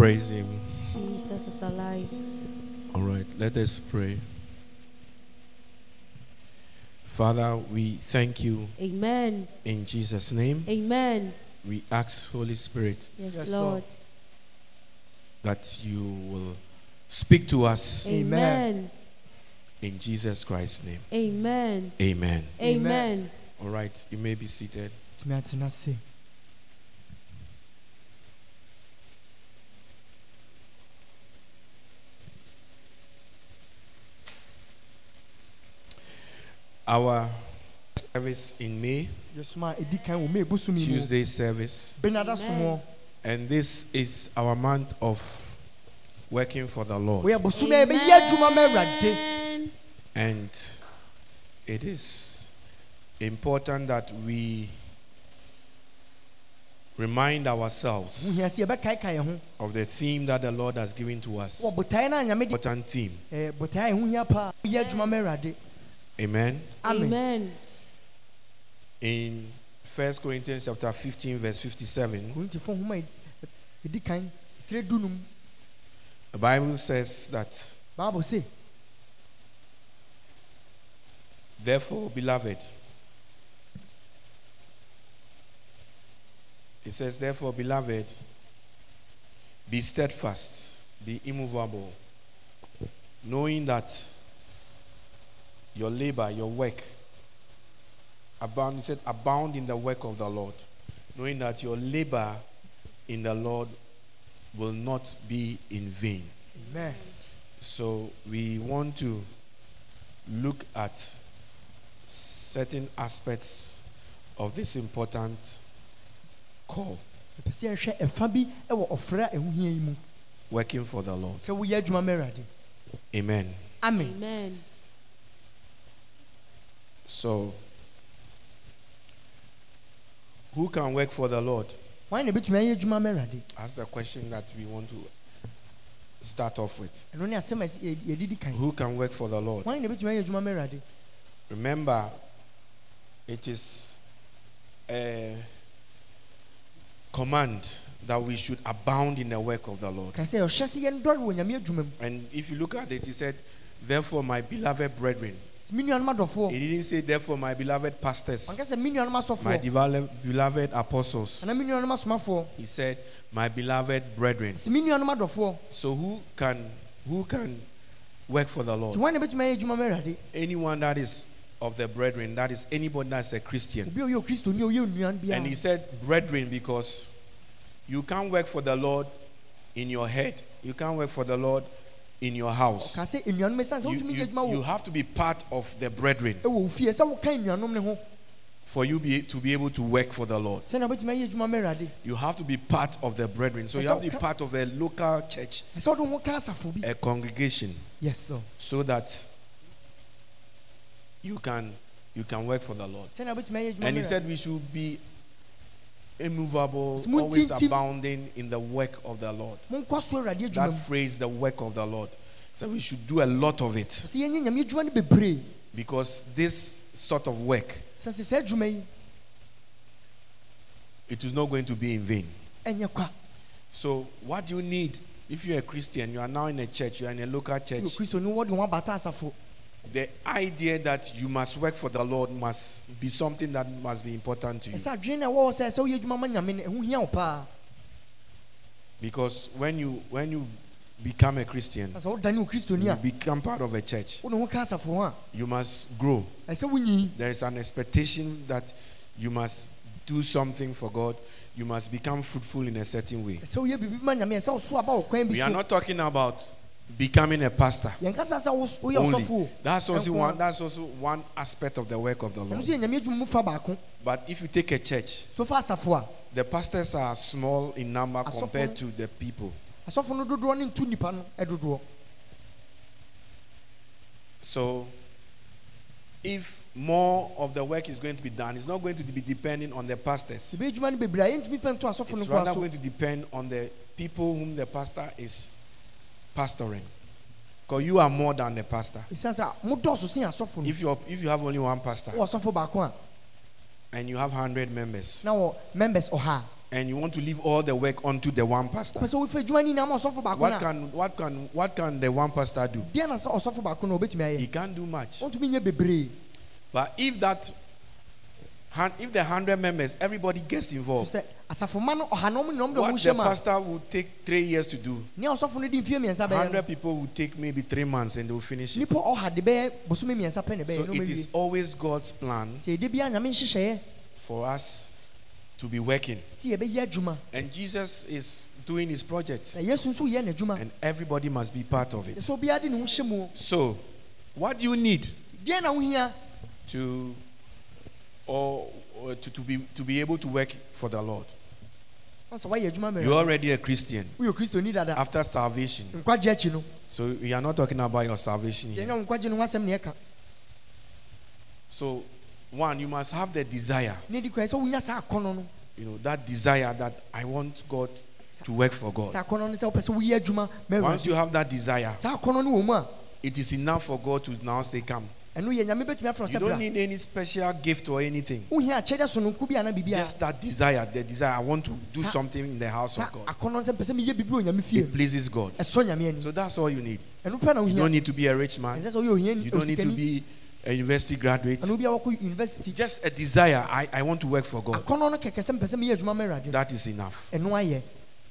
Praise Him. Jesus is alive. All right, let us pray. Father, we thank you Amen. in Jesus' name. Amen. We ask, Holy Spirit, Yes, Yes, Lord. Lord. that you will speak to us Amen. in Jesus Christ's name. Amen. Amen. Amen. All right, you may be seated. Our service in May, yɛsoma a ɛdi kan wɔ ma ɛbosom yi mu. Tuesday service, benada somɔ and this is our month of working for the Lord. wɔyɛ bosom a yɛbɛyɛ adwuma ma awurade Amen. And it is important that we remind ourselves wohia sɛ yɛbɛkaeka yɛn ho. of the theme that the Lord has given to us. wɔ botaeɛ no a nyame de Important theme. Eh, Amen. amen Amen. In 1 Corinthians chapter 15, verse 57, korintifo nhoma a ɛdi kan tire dunum the Bible says that, bible se therefore, beloved, it says, therefore, beloved, be steadfast, be immovable, knowing that your labor, your work, abound, he said, abound in the work of the Lord, knowing that your labor in the Lord will not be in vain. amen So we want to look at certain aspects of this important call, ɛpɛ sɛ yɛhwɛ ɛfa bi wɔ ɔfrɛ a ɛho hia yi mu working for the Lord. sɛ woyɛ adwuma ma awurade Amen. amen Amen. So, who can work for the Lord? wan na ɛbɛtumi ayɛ adwuma ma That's the question that we want to start off with. ɛno ne asɛm a ɛsɛ- yɛ- yɛdidi kan Who can work for the Lord? wan na ɛbɛtumi ayɛ adwuma ma Remember, it is a command that we should abound in the work of the Lord. ka sɛ ɔhyɛ sɛ yɛndɔre wɔ nyame adwuma mu And if you look at it, he said, Therefore, my beloved brethren. He didn't say, Therefore, my beloved pastors, ɔnka sɛ me nuanom my beloved, apostles. anaa me nuanom asomafoɔ He said, My beloved brethren. sɛ me nuanom adɔfoɔ So who can who can work for the Lord? wan na ɛbɛtumi ayɛ adwuma ma awurade Anyone that is of the brethren, that is anybody that's a Christian. obi a ɔyɛ kristoni a ɔyɛ onua And he said, brethren, because you can't work for the Lord in your head. You can't work for the Lord in your house. ka sɛ nnuanom ɛsiane sɛ You, you, you have to be part of the brethren ɛwɔ wo fie sɛ woka nnuanom ne ho for you be, to be able to work for the Lord. sɛna wobɛtumi ayɛ adwuma ma awurade You have to be part of the brethren. So you have to be part of a local church, ɛsɛ wode wo ho ka a congregation, yes lord so that you can you can work for the Lord. sɛna wobɛtumi ayɛ adwuma And he said we should be immovable, always abounding in the work of the Lord. monkɔ so awurade adwuma That phrase, the work of the Lord. So we should do a lot of it sɛ yɛnyɛ nyame adwuma no bebree because this sort of work sɛ sɛ saa it is not going to be in vain. So what do you need if you're a Christian, you are now in a church, you are in a local church. Yɛ kristoni wɔde ho abata asafo The idea that you must work for the Lord must be something that must be important to you. ɛsɛ adwene na ɛwɔ hɔ sɛ sɛ woyɛ adwuma ma nyame no ɛho hia wo paa Because when you when you become a Christian, na sɛ wodane wo you become part of a church, wode ho ka asafo ho a you must grow. There is an expectation that you must do something for God. You must become fruitful in a certain way. ɛsɛ woyɛ biribi ma nyame ɛsɛ wo so aba wo kwan bi We are not talking about becoming a pastor yɛnkasa sɛ wo- woyɛ ɔsɔfo only. That's also one. That's also one aspect of the work of the Lord. nso yɛ nyame adwuma mu fa baako But if you take a church, the pastors are small in number compared to the people. asɔfo no dodoɔ ne nto nipa no ɛdodoɔ So, if more of the work is going to be done, it's not going to be depending on the pastors. ɛbɛyɛ adwuma no bebree a yɛntumi fɛ nto asɔfo no It's rather going to depend on the people whom the pastor is pastoring. Because you are more than a pastor. ɛsiane sɛ modɔɔso sen asɔfo no If you if you have only one pastor oh, wowɔ asɔfo baako a and you have hundred members, na wɔ oh, members oh, ɔha a and you want to leave all the work onto the one pastor, wopɛ sɛ wofa adwuma no nyinaa ma ɔsɔfo baako what can what can what can the one pastor do? deɛ na sɛ ɔsɔfo baako no ɔbɛtumi He can't do much. ɔntumi nyɛ bebree But if that if the hundred members, everybody gets involved, sɛ asafoma no ɔha na ɔmo nyinaa ɔmo de ɔmo what the hyɛ mu a pastor would take three years to do, nea ɔsɔfo no di mfie mmiɛnsa bɛyɛ hundred people would take maybe three months and they will finish it. nipa ɔha de bɛyɛ bosome mmiɛnsa pɛ na So it is always God's plan nti ɛde bia nyame nhyehyɛeɛ. for us to be working. sɛ yɛbɛyɛ adwuma. And Jesus is doing his project, na yesu nso yɛ n'adwuma. And everybody must be part of it. ɛsɛ obiara de ne ho hyɛ mu o. So, what do you need deɛ na wohia to or, or to, to be to be able to work for the Lord? sɛ woayɛ adwuma mmerɛ You're already a Christian woyɛ kristoni dada after salvation. nkwagye akyi no So we are not talking about your salvation here. yɛnya nkwagye no ho asɛm ne ɛka So, one, you must have the desire, ne di kwan sɛ wonya saa akɔnɔ no you know, that desire that I want God to work for God. saa akɔnɔ no sɛ wopɛ sɛ woyɛ adwuma ma Once you have that desire, saa akɔnɔ no wɔ mu a it is enough for God to now say, Come. Ɛno yɛ nyame bɛtumi afrɛ You don't need any special gift or anything. wohia akyɛdeɛ sononko bi ana biribia Just that desire, the desire, I want to do something in the house of God. akɔnɔ no sɛ mpɛ sɛ meyɛ biribi wɔ nyame fie It pleases God. ɛsɔ nyame ani So that's all you need. You don't need to be a rich man. ɛnsɛ sɛ woyɛ ohiani You don't need to be a university graduate. ɛno bia wɔkɔ university Just a desire. I, I want to work for God. akɔnɔ no kɛkɛ sɛ mpɛ sɛ meyɛ adwuma ma awurade That is enough. Amen.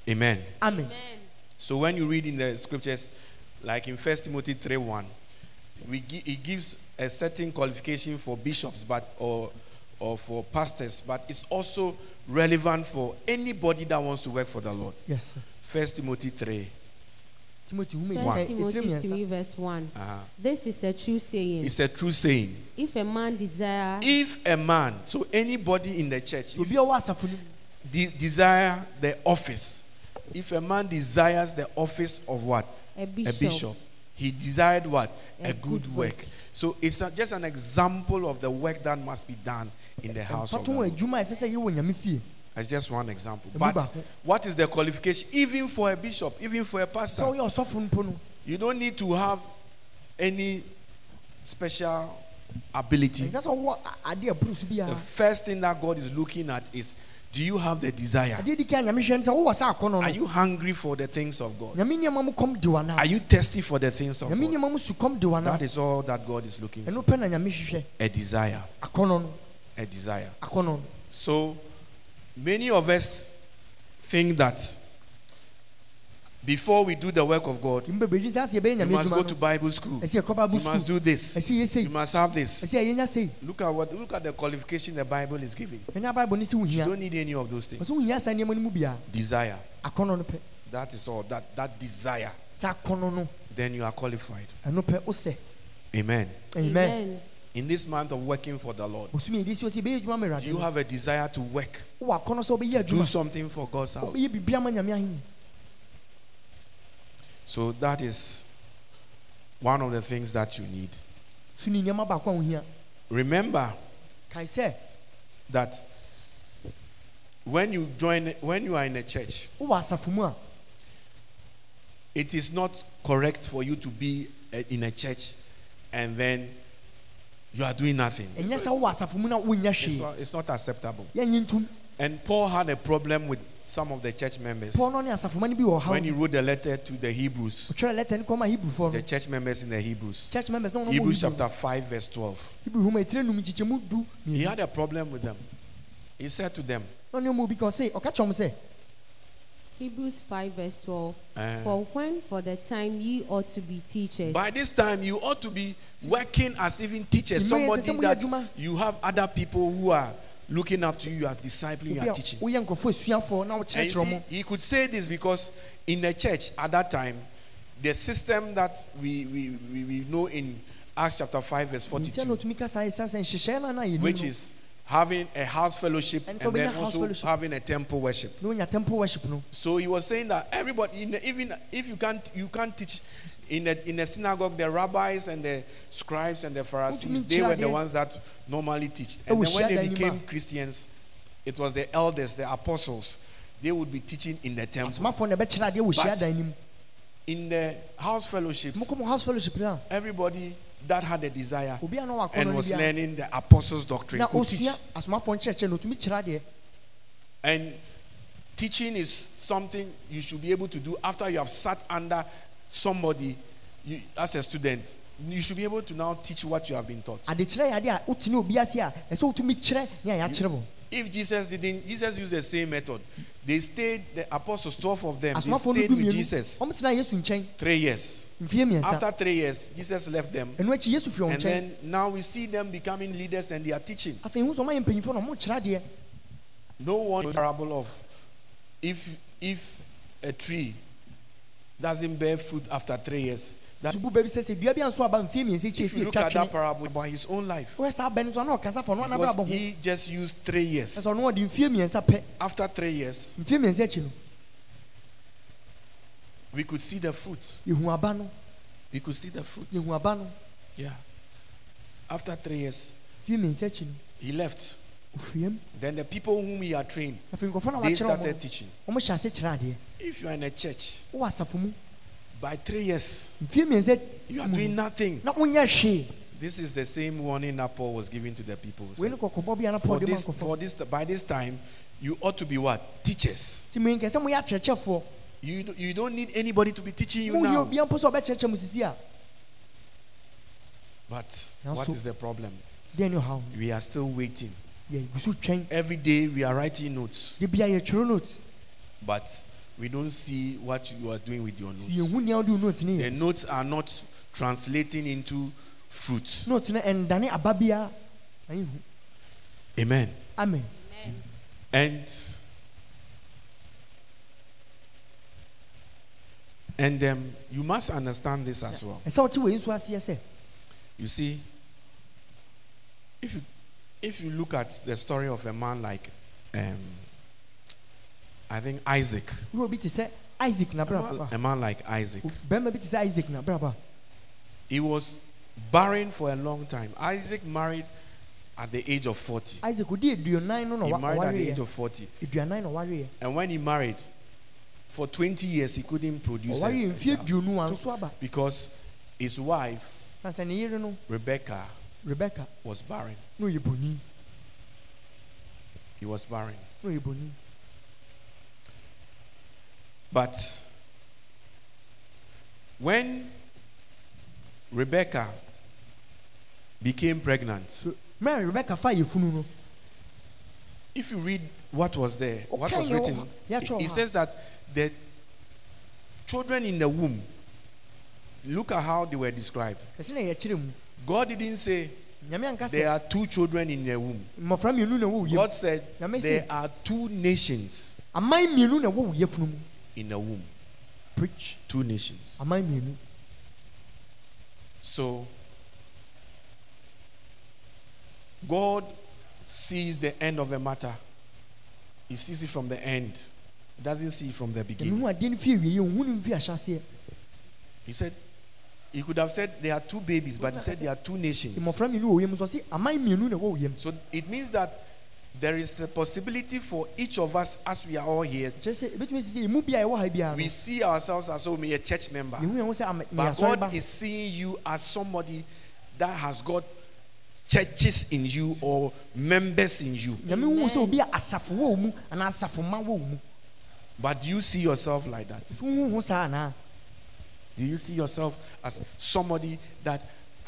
amen Amen. So when you read in the scriptures, like in 1 Timothy 3 1, we it gives a certain qualification for bishops but or or for pastors, but it's also relevant for anybody that wants to work for the Lord. yes sir. 1 Timothy 3. timothy hu First me Timothy 3, verse 1. Uh-huh. This is a true saying. It's a true saying. If a man desire If a man, so anybody in the church, if obi a ɔwɔ asafo de- desire the office, if a man desires the office of what? a a bishop, bishop. He desired what? A, good, work. So it's a- just an example of the work that must be done in the house of mpato the wɔ Lord. adwuma a ɛsɛ sɛ yɛwɔ nyame fie It's just one example. But what is the qualification? Even for a bishop, even for a pastor, woyɛ ɔsɔfo mpo no you don't need to have any special ability. ɛnsɛ sɛ wowɔ a- adeɛ aboro so The first thing that God is looking at is do you have the desire? adeɛ di kan nyame hwɛ no sɛ wowɔ saa akɔnɔ Are you hungry for the things of God? nyame nneɛma mu kɔm de Are you thirsty for the things of God? nneɛma mu su kɔm de wana That is all that God is looking for. ɛno pɛ na nyame hwehwɛ A desire. A desire. So many of us think that before we do the work of God, nti mbɛbɛgyi sɛ asɛ yɛbɛyɛ you must go to Bible school. ɛsɛ yɛkɔ bible You must school do this. ɛsɛ yɛ You must have this. ɛsɛ yɛnya sei Look at what look at the qualification the Bible is giving. ɛne bible no sɛ You don't need any of those things. ɔsɛ wohia saa nneɛma no mu biara Desire. akɔnɔ no pɛ That is all. That that desire. sɛ akɔnɔ no Then you are qualified. ɛno pɛ wosɛ Amen. amen In this month of working for the Lord, bosome yɛde si hɔ sɛ yɛbɛyɛ adwuma ma do you have a desire to work? wowɔ akɔnɔ sɛ wobɛyɛ Do something for God's house. wobɛyɛ biribia ma nyame ahenni So that is one of the things that you need. so ne nneɛma baako a wohia Remember that when you join when you are in a church wowɔ asafo mu a it is not correct for you to be uh, in a church and then you are doing nothing. It's, sɛ wowɔ asafo mu na wonyɛ it's not, it's not acceptable and paul had a problem with some of the church members. Paul no ne asafoma no bi wɔ when he wrote the letter to the hebrews ɔtwerɛ lɛtɛ no kɔma hebrufoɔ the church members in the hebrews. Church members na ɔno hebrews chapter 5 verse 12 hebrew homa ɛtire num nkyekyɛmu du he had a problem with them. He said to them na ɔne ɔma obi ka ɔse ɔka kyerɛ m sɛ Hebrews 5 verse 12. Uh, For when for the time ye ought to be teachers. By this time, you ought to be working as even teachers. Mmerɛ yɛ sɛ Somebody that you have other people who are looking up to you, you are discipling, you are teaching. woyɛ nkurɔfoɔ asuafoɔ na And you see, he could say this because in the church at that time, the system that we, we, we, we know in Acts chapter 5, verse ntia 42, na ɔtumi ka saa ɛsiane sɛ nhyehyɛeɛ no a na yɛnim which is having a house fellowship And and, then also fellowship. having a temple worship. wonya temple worship no So he was saying that everybody, in the, even if you can't, you can't teach in the in the synagogue, the rabbis and the scribes and the Pharisees, they were the ones that normally teach. Oh, and then when they no became Christians, it was the elders, the apostles. They would be teaching in the temple. asomafoɔ na ɛbɛkyerɛ adeɛ wɔ But- no In the house fellowships, mokɔ house fellowship no everybody that had a desire obi a na wɔ and was learning the apostles' doctrine teach. ɔsua asomafoɔ nkyerɛkyerɛ na ɔtumi kyerɛ adeɛ And teaching is something you should be able to do after you have sat under somebody you, as a student. You should be able to now teach what you have been taught. adekyerɛ yɛ ade a wotene obi ase a ɛsɛ wotumi kyerɛ ne a yɛakyerɛ wo If Jesus didn't, Jesus used the same method. They stayed, the apostles, 12 of them, they stayed with Jesus ɔmotena yesu nkyɛn three years. After three years, Jesus left them. ɛno akyi yesu firi wɔn And then now we see them becoming leaders and they are teaching. afei hu sɛ ɔmayɛ mpanyimfoɔ na ɔmokyerɛ adeɛ No one parable of if if a tree doesn't bear fruit after three years. That subu baabi sɛ sɛ dua bi anso aba mfie mmiɛnsa akyi if you look at that parable about his own life, woyɛ saa bɛn so a na ɔkasa no anabrabɔ because he just used three years. ɛsɛ ɔno ɔde mfie mmiɛnsa pɛ After three years, mfie mmiɛnsa akyi no we could see the fruit. yɛhu aba no We could see the fruit. yɛhu aba no Yeah. After three years, mfie mmiɛnsa akyi no he left. Then the people whom he had trained, afei nkɔfoɔ na they started teaching. ɔmo hyɛ ase kyerɛ adeɛ If you are in a church, wowɔ asafo mu by three years, you are doing nothing. This is the same warning that Paul was giving to the people. wei ne kɔkɔbɔ bi a na For pɔl de ma this, for this, by this time, you ought to be what? Teachers. si mu nkɛ sɛ moyɛ You, do- you don't need anybody to be teaching you now. obia mpo sɛ ɔbɛkyerɛkyerɛ mu sisi a But what is the problem? deɛ ne ɔhaw We are still waiting. yɛgu so twɛn Every day we are writing notes, de bia yɛtwerɛ note but we don't see what you are doing with your notes. yɛhu nea wode wo note ne The notes are not translating into fruit. note no ɛndane aba biara ayi hu Amen. amen And and um, you must understand this as well. ɛsɛ wote wei nso aseɛ sɛ You see, if you if you look at the story of a man like um, I think Isaac, woyɛ obi te sɛ isaac na a braba a man like Isaac, bɛrima bi te sɛ isaac na braba he was barren for a long time. Isaac married at the age of 40. isaac odi aduonan no na He married at the age of 40. aduanan na ɔwareɛ And when he married, for 20 years he couldn't produce ɔwareɛ a mfie child aduonu anso aba because his wife, san sɛ ne no? Rebecca, rebecca. was barren. ɔyɛ boni He was barren. ɔyɛ boni But when Rebecca became pregnant, so mary rebecca fa yɛ funu no. if you read what was there, what was written, it, it says that the children in the womb, look at how they were described. ɛsɛ na yɛkyerɛ mu God didn't say there are two children in the womb. mmɔfra mmienu na ɛwɔ wo yam God said there are two nations aman mmienu na ɛwɔ wo yafunu mu in the womb. preach Two nations. aman mmienu So God sees the end of a matter. He sees it from the end. He doesn't see it from the beginning. hu adeɛ no fi awie yɛ ohun no fi ahyɛseɛ He said he could have said there are two babies, but he said there are two nations. mmɔfra mmienu wɔ wo yam so ɔse aman mmienu na ɛwɔ wo yam So it means that there is a possibility for each of us as we are all here. kyerɛ sɛ ebɛtumi sisi emu bi a ɛwɔ ha biara We see ourselves as oh, me a church member. yehu yɛn ho sɛ ama- But meyɛ asɔre ba God is seeing you as somebody that has got churches in you or members in you. nyame hu sɛ obi a asafo wɔ wo mu anaa asafo ma wɔ wo mu But do you see yourself like that? so hu ho saa anaa Do you see yourself as somebody that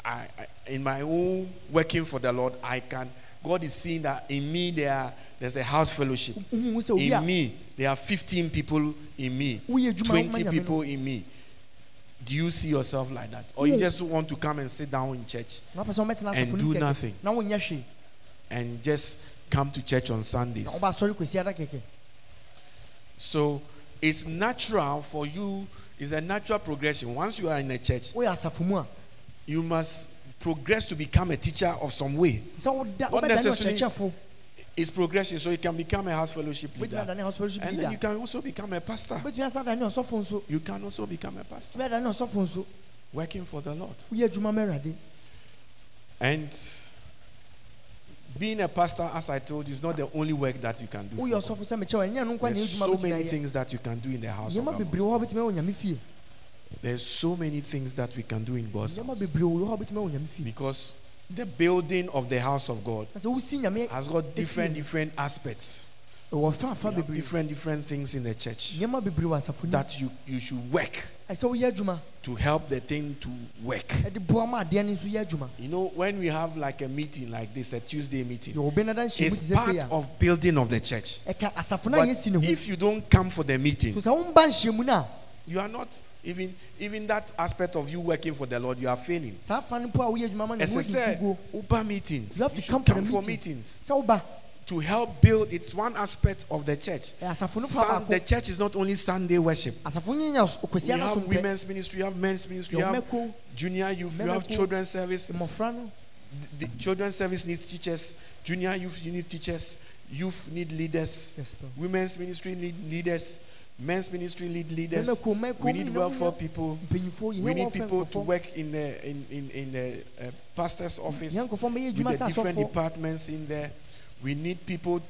I, I in my own working for the Lord, I can God is seeing that in me there are, there's a house fellowship. hu sɛ obi a In me, there are 15 people in me, 20 people in me. Do you see yourself like that? Or you just want to come and sit down in church na wopɛ sɛ wɔmɛtena And do nothing. kɛkɛ na wonyɛ hwee and just come to church on Sundays? woba asɔre kwasi ada kɛkɛ So it's natural for you, it's a natural progression. Once you are in a church, woyɛ asafo mu a you must progress to become a teacher of some way. Not necessarily- It's progression, so you can become a house fellowship leader. ada ne hospital And then you can also become a pastor. wobɛtumi asa da ne ɔsɔfo nso You can also become a pastor wobɛtumi ada ne ɔsɔfo nso working for the Lord. woyɛ adwuma ma And being a pastor, as I told you, is not the only work that you can do. woyɛ for ɔsɔfo God. sɛ mekyɛ wɔ ɛnyɛ no nkwa ne There's so many things that you can do in the house There's so many things that we can do in God's house. bebree wɔ hɔ a wobɛtumi ayɛ wɔ nyame fie Because the building of the house of God na sɛ wosi nyame has got different different aspects. ɛwɔ fa afa We have different different things in the church nneɛma bebree wɔ asafo nim that you you should work ɛsɛ woyɛ adwuma to help the thing to work. ɛde boa ma adeɛ no nso yɛ adwuma You know, when we have like a meeting like this, a Tuesday meeting, deɛ obi nada nhyɛ mu it's part of building of the church. ɛka asafo no a But yɛsi ne ho if you don't come for the meeting, so sɛ womba nhyɛ mu no a you are not even even that aspect of you working for the Lord. You are failing. saa afa no po a woyɛ adwuma ma no As I said, Uber meetings. You have to should come for the come for meetings. meetings to help build. It's one aspect of the church. Eh, ɛ asafo no pa Sun, the church is not only Sunday worship. We okwasia no so have women's ministry, you have men's ministry, you have junior youth, you have children's service. no The children's service needs teachers. Junior youth, you need teachers. Youth need leaders. Yes, Women's ministry need leaders. Men's ministry need leaders. We need welfare people. We need people to work in the in in, in the uh, pastor's office yɛn nkɔfɔ bɛyɛ with the different departments in there. We need people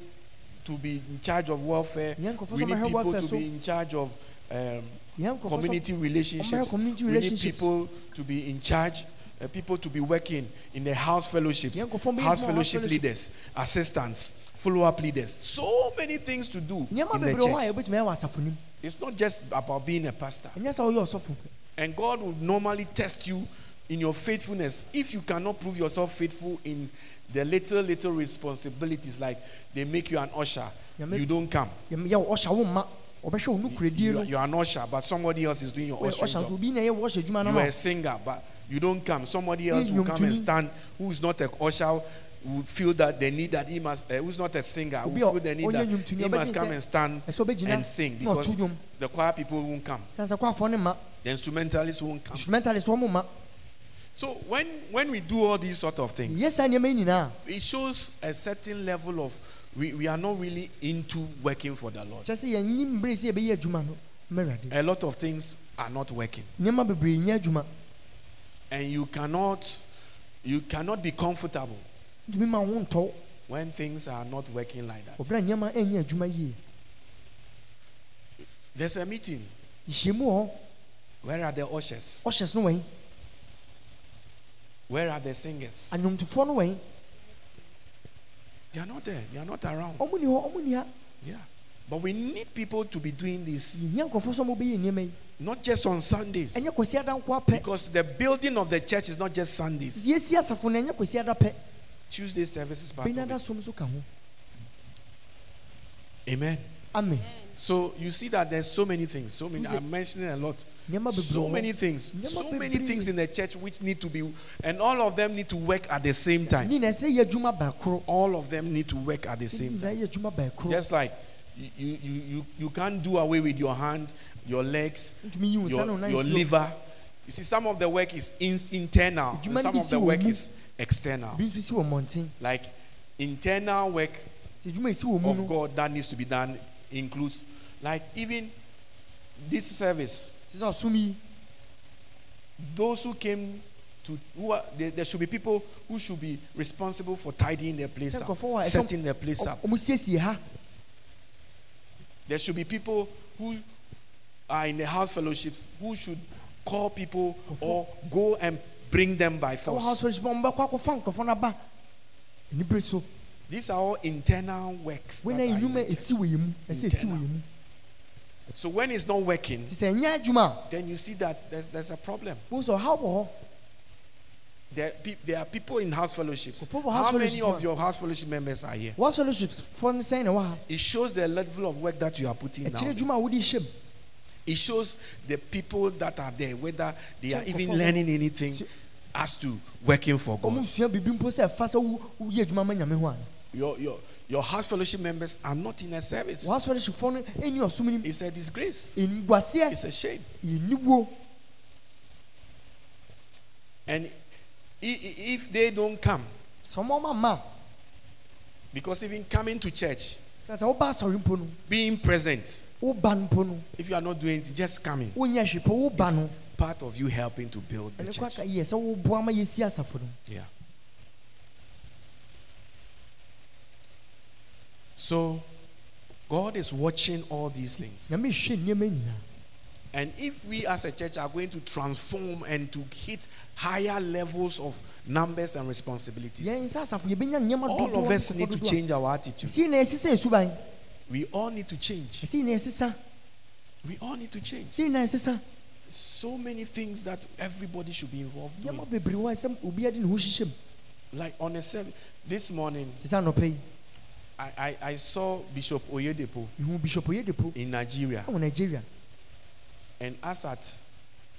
to be in charge of welfare. We need people to be in charge of um, yɛn nkɔfɔ sɛ community relationships. we need people to be in charge, uh, people to be working in the house fellowships, house fellowship fellowship. leaders, assistants, follow-up leaders. So many things to do in the bebree wɔ hɔ a church. yɛbɛtumi ayɛ wɔ asafo nim It's not just about being a pastor. ɛnyɛ sɛ woyɛ ɔsɔfo pɛ And God will normally test you in your faithfulness. If you cannot prove yourself faithful in the little, little responsibilities, like they make you an usher, you don't come. yɛ yɛ ɔhyɛ wo ma ɔbɛhwɛ wo nukuredie You, you are an usher, but somebody else is doing your ushering job. so obi na ɛyɛ wɔ ɔhyɛ adwuma no You are a singer, but you don't come. Somebody else will come and stand who is not a usher, will feel that they need that. He must, uh, who's not a singer, who Obi feel they need that. he must come and stand and sing because the choir people won't come, sɛ sɛ kɔafoɔ ne ma. The instrumentalists won't come. instrumentalist wɔn mo ma. So when when we do all these sort of things, yɛ saa nneɛma it shows a certain level of we, we are not really into working for the Lord. kyerɛ sɛ yɛnyi mbere sɛ yɛbɛyɛ adwuma no. Mmɛwurade A lot of things are not working, nneɛma bebree nyɛ adwuma and you cannot you cannot be comfortable ntumi ma ho ntɔ when things are not working like that. ɔbɛrɛ nneɛma ɛnyɛ adwuma yie There's a meeting. nhyiamu wɔ hɔ Where are the ushers? ɔhyɛ no wɛn Where are the singers? anwomtofoɔ no wɛn They are not there. They are not around. ɔmo ni hɔ ɔmo ni ha Yeah. But we need people to be doing this yɛhia nkɔfoɔ sɛ ɔmo bɛyɛ nneɛma yi not just on Sundays. ɛnyɛ kwasi ada nko apɛ Because the building of the church is not just Sundays. yɛsi asafo no ɛnyɛ kwasi ada pɛ Tuesday service is part of bɛnyada it. som so ka ho Amen. amen So you see that there's so many things. So many. I'm mentioning a lot. So many things. So many things in the church which need to be, and all of them need to work at the same time. ne na ɛsɛ yɛ adwuma baakoro All of them need to work at the same time. yɛ adwuma baakoro Just like you, you, you, you, can't do away with your hand, your legs, ntumi yi wo nsa ne wo your, your liver. You see, some of the work is in, internal, and some of the work is external. bi nso si wɔ mmɔnten Like internal work nti adwuma esi wɔ mu of God that needs to be done includes, like even this service. Those who came to, who are, there, there should be people who should be responsible for tidying their place up, nkɔfoɔ a ɛsɛ setting their place up. Ɔmo siesie ha There should be people who are in the house fellowships who should call people or go and bring them by force. fellowship ɔmo bɛkɔ akɔfa nkɔfoɔ no aba ani bere so These are all internal works. wɔn that na are in the church. esi wɔ yɛ mu ɛsɛ esi wɔ Internal. So when it's not working, ti sɛ ɛnyɛ adwuma then you see that there's, there's a problem. a wɔn sɛ ɔha wɔ hɔ There, pe- there are people in house fellowships. How many fellowships, of your house fellowship members are here? house fellowship foɔ no sɛn na ɛwɔ ha It shows the level of work that you are putting now. adwuma a wɔde hyɛ mu It shows the people that are there, whether they are even learning anything as to working for God. nsua biribi mpo sɛ ɛfa sɛ wo- woyɛ adwuma ma nyame ho a Your, your, your house fellowship members are not in a service. house fellowship foɔ no ɛni It's a disgrace. It's a shame. And if they don't come, sɛ ɔmo ɔmo because even coming to church, sɛ sɛ woba asɔre being present, woba no mpo no if you are not doing it, just coming. It's part of you helping to build the church. aka yɛ sɛ woboa ma yɛsi asafo no Yeah. So, God is watching all these things. nyame hwɛ nneɛma nyinaa And if we as a church are going to transform and to hit higher levels of numbers and responsibilities, yɛn sɛ asafo yɛbɛnya nneɛma all of us need to change our attitude. si na ɛsi sɛ suban We all need to change. ɛsɛ nyina ɛsesa We all need to change. sɛ nyina ɛsesa So many things that everybody should be involved in. bebree hɔ a ɛsɛ obiara de ne ho hyehyɛ mu Like on a seven, this morning, te sɛ anɔpa yi I, I, I saw Bishop Oyedepo bishop oyedepo in Nigeria. ɛwɔ nigeria And as at,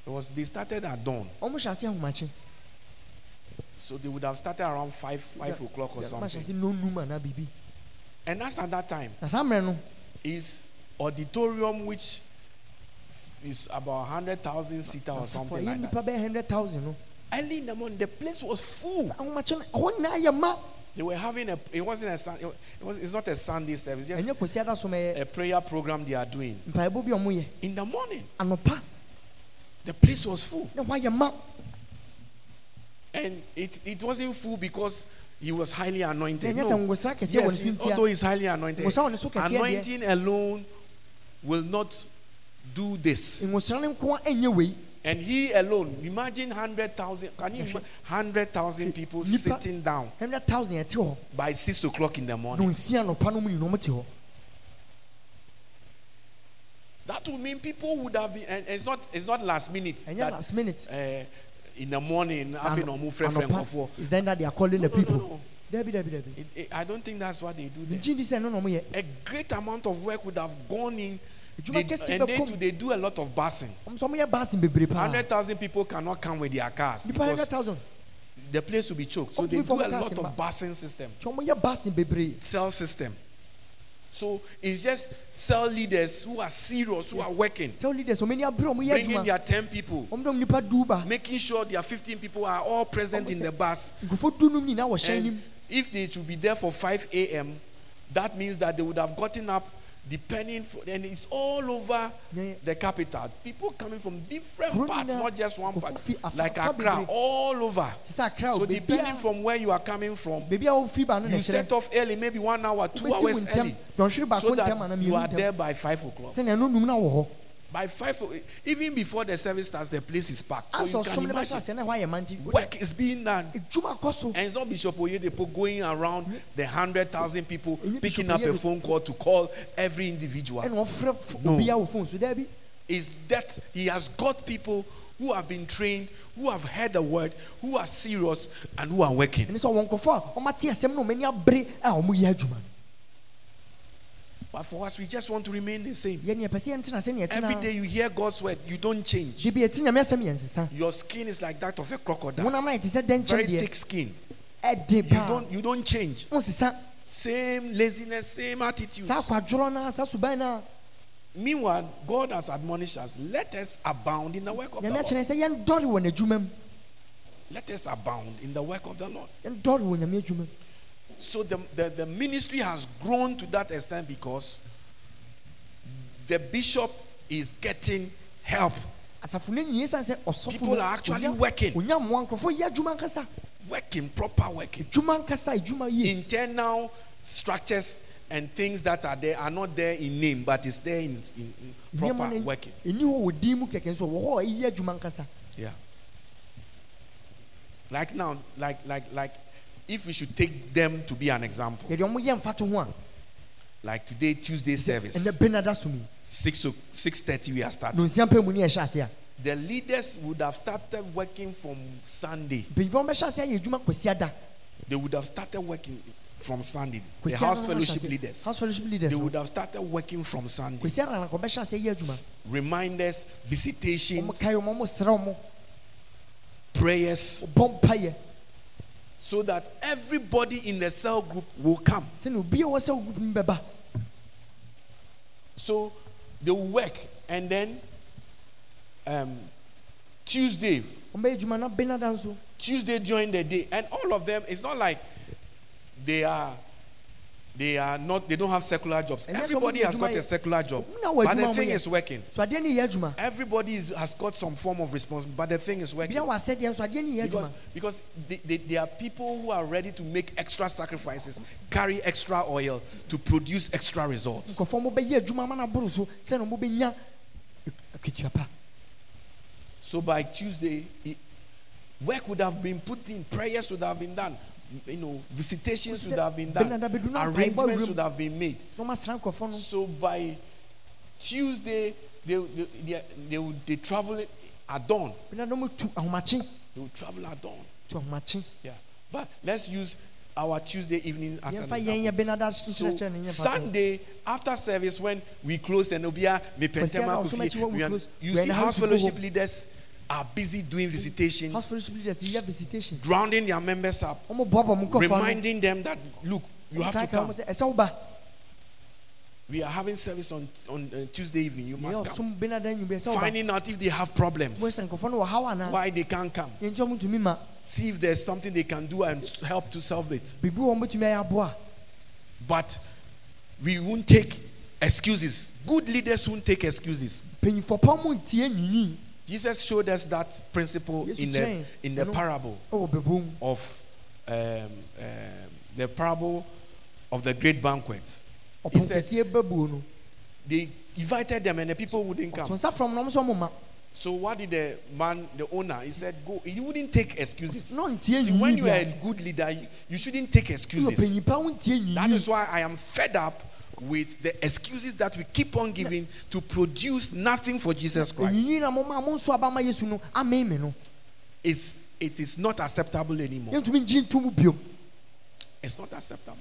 it was, they started at dawn. ɔmo hyɛ ase ahomakye So they would have started around 5, 5 o'clock or ɔmo hyɛ ase something. nonum anaa biribi And as at that time, na saa mmerɛ no is auditorium which is about 100,000 seater or asafo a something ɛyɛ like that. nipa bɛyɛ hundred thousand no Early in the morning, the place was full. ahomakye no ɛhɔ nyinaa yɛ ma They were having a, it wasn't a, Sun- it was, it's not a Sunday service, just ɛnyɛ kwasi ada so ma ɛyɛ a prayer program they are doing. mpaebɔ bi a ɔmo yɛ In the morning, the place was full. na hɔ ayɛ ma And it, it wasn't full because he was highly anointed. No. ngosra kɛseɛ wɔ Yes, although he's highly anointed, Ngosra wɔ ne so kɛseɛ deɛ. anointing alone will not do this. Ngosra no nko a ɛnyɛ wei And he alone, imagine 100,000, can you imagine 100,000 people sitting down hundred thousand yɛte hɔ by 6 o'clock in the morning? nonsia anɔpa no mu nyinaa ɔmo te hɔ That would mean people would have been, and it's not, it's not last minute. ɛnyɛ that, last minute uh, in the morning, having a move friend is then that they are calling the No, no, people no. dabi dabi dabi It- it- I don't think that's what they do there. megye di sɛ ɛno na A great amount of work would have gone in. They, and they too, they do a lot of busing. ɔmo sɛ ɔmo yɛ baasi bebree paa 100,000 people cannot come with their cars because the place will be choked. So they do a lot of busing system, sɛ ɔmo yɛ baasi bebree. Cell system. So it's just cell leaders who are serious, who are working, sɛ leaders ani abere ɔmo bringing their 10 people, ɔmo dɔm nipa du ba. Making sure their 15 people are all present in the bus. nkurɔfoɔ du num nyinaa wɔ hyɛn And if they should be there for 5 a.m., that means that they would have gotten up depending for, and it's all over the capital. People coming from different parts, not just one part, nkurɔfoɔ fi afa- like Accra, all over. te sɛ akra o So depending from where you are coming from, beebi a wofi ba no na you set off early, maybe one hour, two hours early, so that you are there by five o'clock. Sɛnea ɛno num na wɔ hɔ By five, even before the service starts, the place is packed. So you can imagine aseɛ na hɔ ayɛ ma work is being done. adwuma kɔ so And it's not Bishop Oyedepo going around the hundred thousand people picking up a phone call to call every individual. ɛna ɔfrɛ f- No. obiara wɔ phone so dabi Is that he has got people who have been trained, who have heard the word, who are serious, and who are working. But for us, we just want to remain the same. yɛn yɛpɛ sɛ yɛntena sɛ Every day you hear God's word, you don't change. de bi yɛti nyame asɛm yɛ nsesa Your skin is like that of a crocodile, wonam na yɛte sɛ dɛnkyɛn very thick skin. You don't you don't change. Same laziness, same attitudes. saa akwadworɔ no saa suban no a Meanwhile, God has admonished us. Let us abound in the work of the Lord. akyerɛ sɛ yɛndɔre wɔ Let us abound in the work of the Lord. So the, the, the ministry has grown to that extent because the bishop is getting help. asafo no nyie sane sɛ ɔsɔfo People are actually working. onya mmoa nkurɔfoɔ yɛ Working, proper working. adwuma nkasa adwuma yie Internal structures and things that are there are not there in name, but it's there in, in, in proper working. ɛni hɔ mu kɛkɛ nso wɔ hɔ a ɛyɛ adwuma nkasa Yeah. Like now, like like like if we should take them to be an example, yɛde ɔmo yɛ mfato ho a like today Tuesday service, ɛnɛ benada so mi six o- six thirty we are starting. nonsia mpɛ mu ne yɛhyɛ ase a The leaders would have started working from Sunday. mpanyinfoɔ bɛhyɛ ase ayɛ adwuma kwasi ada They would have started working from Sunday. The house fellowship leaders. house fellowship leaders They would have started working from Sunday. kwasi ada na kɔbɛhyɛ ase ayɛ adwuma Reminders, visitations, kae ɔmo ɔmo srɛ ɔmo prayers, so that everybody in the cell group will come. sɛnea obi a wɔ sɛ ɔmo bɛba So they will work, and then um, Tuesday, ɔmo bɛyɛ adwuma na benada nso Tuesday during the day, and all of them. It's not like they are. They are not. They don't have secular jobs. Everybody has got a secular job, but the thing is working. so adeɛ ne yɛ adwuma Everybody is, has got some form of responsibility, but the thing is working. bia wɔ asɛdeɛ nso adeɛ ne Because, because they, they, there are people who are ready to make extra sacrifices, carry extra oil to produce extra results. nkɔfoɔ mo bɛyɛ adwuma ama no aboro so sɛnea ɔmo bɛnya So by Tuesday, work would have been put in, prayers would have been done, you know, visitations Who would have been done, "Bernard Abedu na mpaebɔ arrangements wiem." would have been made. na ɔma sra nkurɔfoɔ no So by Tuesday, they they they, they, would, they travel at dawn. bena na ɔmatu ahomakye They would travel at dawn. Yeah. But let's use our Tuesday evening as an example. So nkyerɛkyerɛ ne yɛmfa Sunday after service when we close and obia me pentema Aga, so much kofi, when we we close, you see in the house house to go fellowship leaders are busy doing house visitations, fellowship leaders yɛ visitations grounding their members up, ɔmo boaboa mo nkurɔfoɔ ano reminding them that look, you have to come. woba We are having service on on uh, Tuesday evening. You must come. ɔsom benada nwumɛ ɛsɛ woba Finding out if they have problems, mo sɛ nkurɔfoɔ no wɔ haw anaa why they can't come. yɛnti ɔmo ntumi ma See if there's something they can do and help to solve it. biribi wɔ ɔmo bɛtumi ayɛ aboa But we won't take excuses. Good leaders won't take excuses. Mpanyinfoɔ pa mo ntie nyinyi Jesus showed us that principle in the in the parable ɛwɔ of um, um, the parable of the great banquet. He said kɛseɛ bɛbuo no they invited them and the people wouldn't come. nsa fam na ɔmo sɛ ɔmo ma So what did the man, the owner, he said, go. He wouldn't take excuses. See, when you are a good leader, you, shouldn't take excuses. ɔpanyin pa wo ntie That is why I am fed up with the excuses that we keep on giving to produce nothing for Jesus Christ. nyinyi na mo ma mo nso aba ma yesu no amen me no It's, it is not acceptable anymore. yɛntumi ngyi ntom biom It's not acceptable.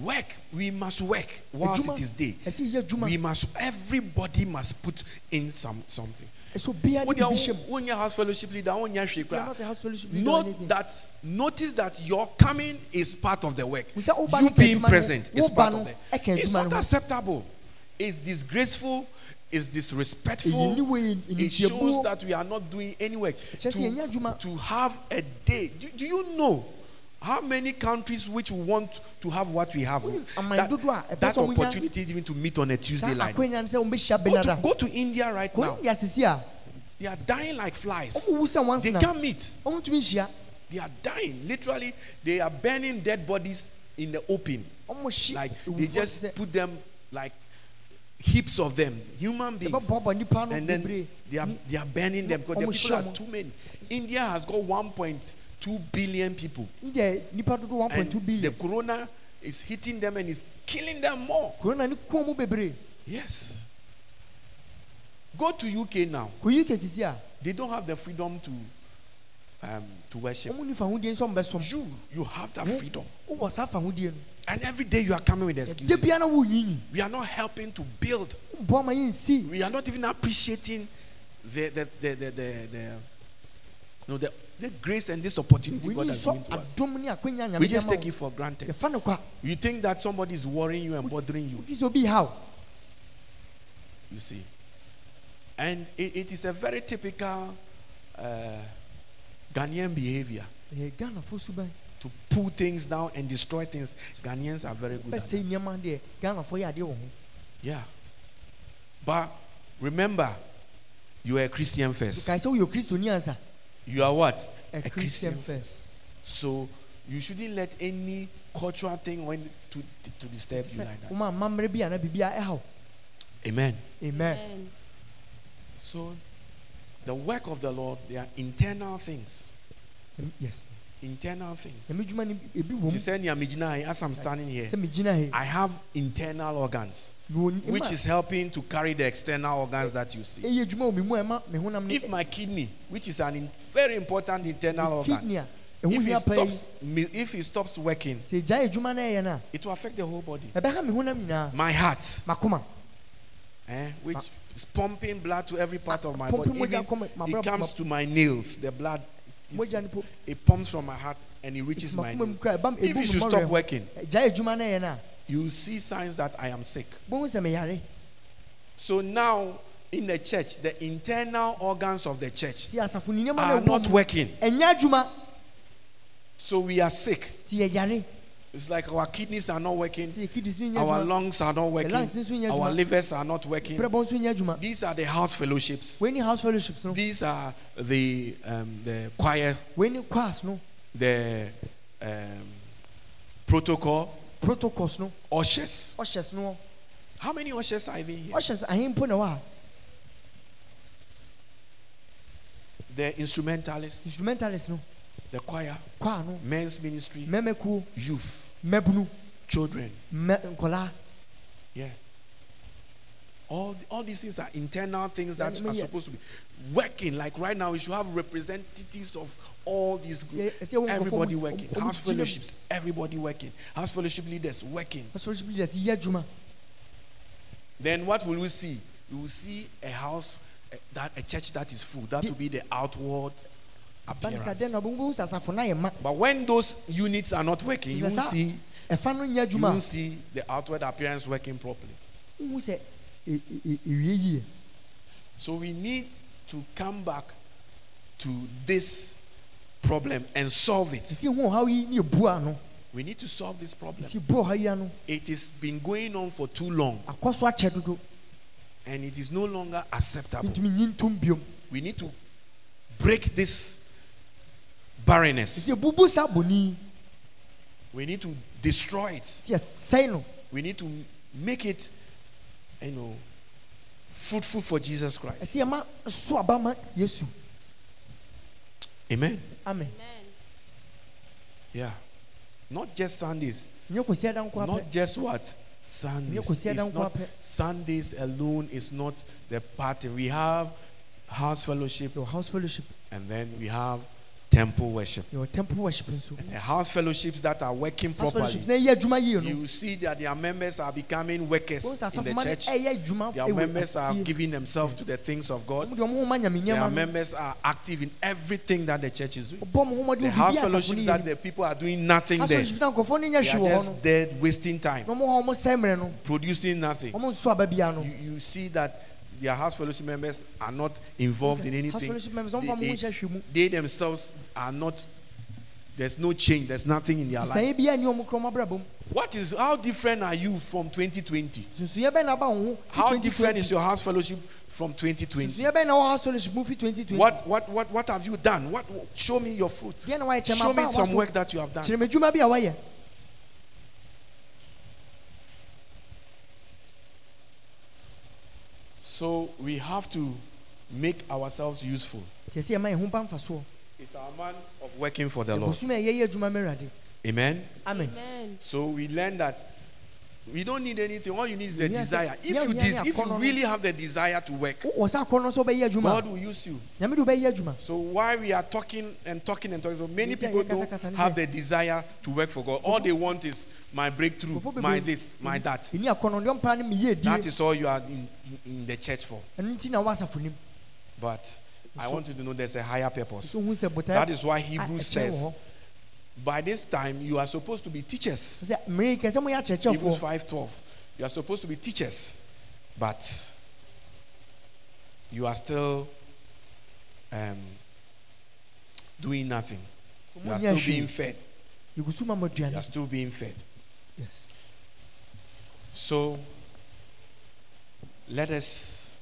Work. We must work whilst it is day. ɛsɛ yɛ adwuma We must. Everybody must put in some something. Ɛsɛ obiara When de you biribi hyɛ mu when your house fellowship leader, when you are If you are not a house fellowship leader or Note anything. that notice that your coming is part of the work. We say, "Oh, ba You no ka being adwuma no, present is wo part ba of no, the. ɛka It's adwuma not no ho. acceptable. It's disgraceful. It's disrespectful. Ɛyɛ niwe, It ɛnitiabuo. shows that we are not doing any work. Ɛkyerɛ sɛ yɛnyɛ To, adwuma. to have a day. Do, do you know how many countries which want to have what we have? That, dodoɔ a ɛpɛ that sɛ ɔmo nya- opportunity even to meet on a Tuesday like this. akwanya no sɛ ɔmbɛhyia Go to, go to India right now. india sisi a They are dying like flies. ɔmo wu sɛ They can't meet. ɔmo ntumi nhyia They are dying. Literally, they are burning dead bodies in the open. Like they just put them like heaps of them, human beings. ɛbɛboaboa nipa no And then they are they are burning them because the people are too many. India has got 1.2 billion people. And the corona is hitting them and is killing them more. corona ne kɔn mu bebree Yes. Go to UK now. kɔ uk sisi a They don't have the freedom to um, to worship. ɔmo ni fahodie nso ɔmo bɛsom You you have that freedom. wowɔ saa fahodie no And every day you are coming with excuses. biara wo nyinyi We are not helping to build. boa ma yɛnsi We are not even appreciating the the the the, the, the no the, the grace and this opportunity wɔnyi God has given to us. adom ne akwanya nyame We just take it for granted. yɛfa no kwa You think that somebody is worrying you and bothering you. wodi sɛ obi haw You see, and it, it is a very typical uh, Ghanaian behavior suban to pull things down and destroy things. Ghanaians are very good. At that. bɛsɛ nneɛma deɛ ghanafoɔ yɛ adeɛ wɔ ho Yeah, but remember, you are a Christian first. Kae sɛ woyɛ kristoni ansa You are what? A Christian first. So you shouldn't let any cultural thing when to to disturb you like that. woma amammerɛ bi ana biribia ɛhaw Amen. amen Amen. So the work of the Lord, they are internal things. Yes Internal things. nyame dwuma no ebi wɔ She said, "Nea megyina ha, As I'm standing here, sɛ megyina he I have internal organs, which is helping to carry the external organs that you see. ɛyɛ adwuma wɔ me mu a ɛma me honam no If my kidney, which is an in, very important internal organ, a if it stops, if it stops working, sɛ ɛgyae adwuma no ɛyɛ no it will affect the whole body. a ɛbɛha me honam nyinaa My heart, eh, which is pumping blood to every part of my body. Even it comes to my nails. The blood, is- mogya no po it pumps from my heart and it reaches my makoma mu nails. kora ɛba If you should stop working, eh, ɛgyae adwuma no ɛyɛ no a you see signs that I am sick. bohu sɛ meyare So now in the church, the internal organs of the church si asafo ne nneɛma are not working. So we are sick. It's like our kidneys are not working, nti yɛkidis no nyɛ our lungs are not working, lungs nso nyɛ our livers are not working. brɛbɔ nso nyɛ adwuma These are the house fellowships. house fellowships no? These are the um, the choir, quas no? The um, protocol, protocols no? Ushers. ushers no? How many ushers are even here? ushers wɔ ha the instrumentalists, Instrumentalists no the choir, men's ministry, youth, children. Yeah. All, all these things are internal things that Yeah, are yeah. supposed to be working. Like right now, we should have representatives of all these groups. yeah, yeah, Everybody working. House fellowships, everybody working. House fellowship leaders working. asɔrɔsi leaders yɛ adwuma Then what will we see? We will see a house, eh, that a church that is full. That will be the outward appearance. dɛn na ɔbɛn bɛhu sɛ asafo na yɛ ma But when those units are not working, you will see ɛfa no nyɛ you will see the outward appearance working properly. a wohu sɛ ewie yie So we need to come back to this problem and solve it. sisi ehu ɔhaw yi ne ebu ano We need to solve this problem. sisi bu ɔhaw yi ano It has been going on for too long akɔ so akyɛ dodo and it is no longer acceptable. ntumi nyi ntom biom We need to break this barrenness. sisi ebubu saa boni We need to destroy it. We need to make it, you know, fruitful for Jesus Christ. ɛsi ɛma so aba ma yesu Amen. amen Yeah. Not just Sundays. nyɛ kɔsi ɛda nko Not just what? Sundays. Nyɛ kɔsi ɛda It's not. Sundays alone is not the pattern. We have house fellowship yɛwɔ house fellowship and then we have temple worship. yɛwɔ temple worship nso The house fellowships that are working properly, fellowship na ɛyɛ adwuma yie no you see that their members are becoming workers in the asɔfo ma no church. Their members are giving themselves to the things of God. wɔn de wɔn ho ma nyame Their members are active in everything that the church is doing. ɔbɔ mo ho ma de The house fellowships that the people are doing nothing there. fellowship na nkɔfoɔ no nyɛ They are just there wasting time, na ɔmo hɔ ɔmo no producing nothing. ɔmo nso aba bia no You, you see that their house fellowship members are not involved in anything. fellowship members ɔmo They, fa mo ho they- nhyɛ hwee mu they themselves are not. There's no change. There's nothing in their sisaeɛ lives. bi ani ɔmo kura ɔmo abrabɔ mu What is? How different are you from 2020? sunsunyɛ bɛn na aba wɔn ho fi How 2020. different is your house fellowship from 2020? sunsunyɛ bɛn na wɔ house fellowship mu fi 2020 What what what what have you done? What show me your fruit? deɛ na wayɛ kyerɛ Show me some work that you have done. kyerɛ me adwuma bi a wayɛ So we have to make ourselves useful. kyerɛ sɛ ɛma yɛn ho ba mfasoɔ It's our man of working for the Lord. bosom a yɛyɛ adwuma ma awurade Amen. amen Amen. So we learn that we don't need anything. All you need is the desire. If you des- if you really have the desire to work, wɔ sɛ akɔ no sɛ wobɛyɛ adwuma God will use you. nyame de wobɛyɛ adwuma So why we are talking and talking and talking, so many people don't have the desire to work for God. All they want is my breakthrough, my this, my that. ɛni akɔ no deɛ ɔmpa no meyɛ That is all you are in, in, the church for. ɛno nti na wɔ asafo nim But I want you to know there's a higher purpose. so hu sɛ botae That is why Hebrews says, hɔ. By this time you are supposed to be teachers. sɛ mmere kɛ sɛ moyɛ Hebrews 5:12. You are supposed to be teachers, but you are still um, doing nothing. You are still being fed. yɛgu so ma mo You are still being fed. yes So let us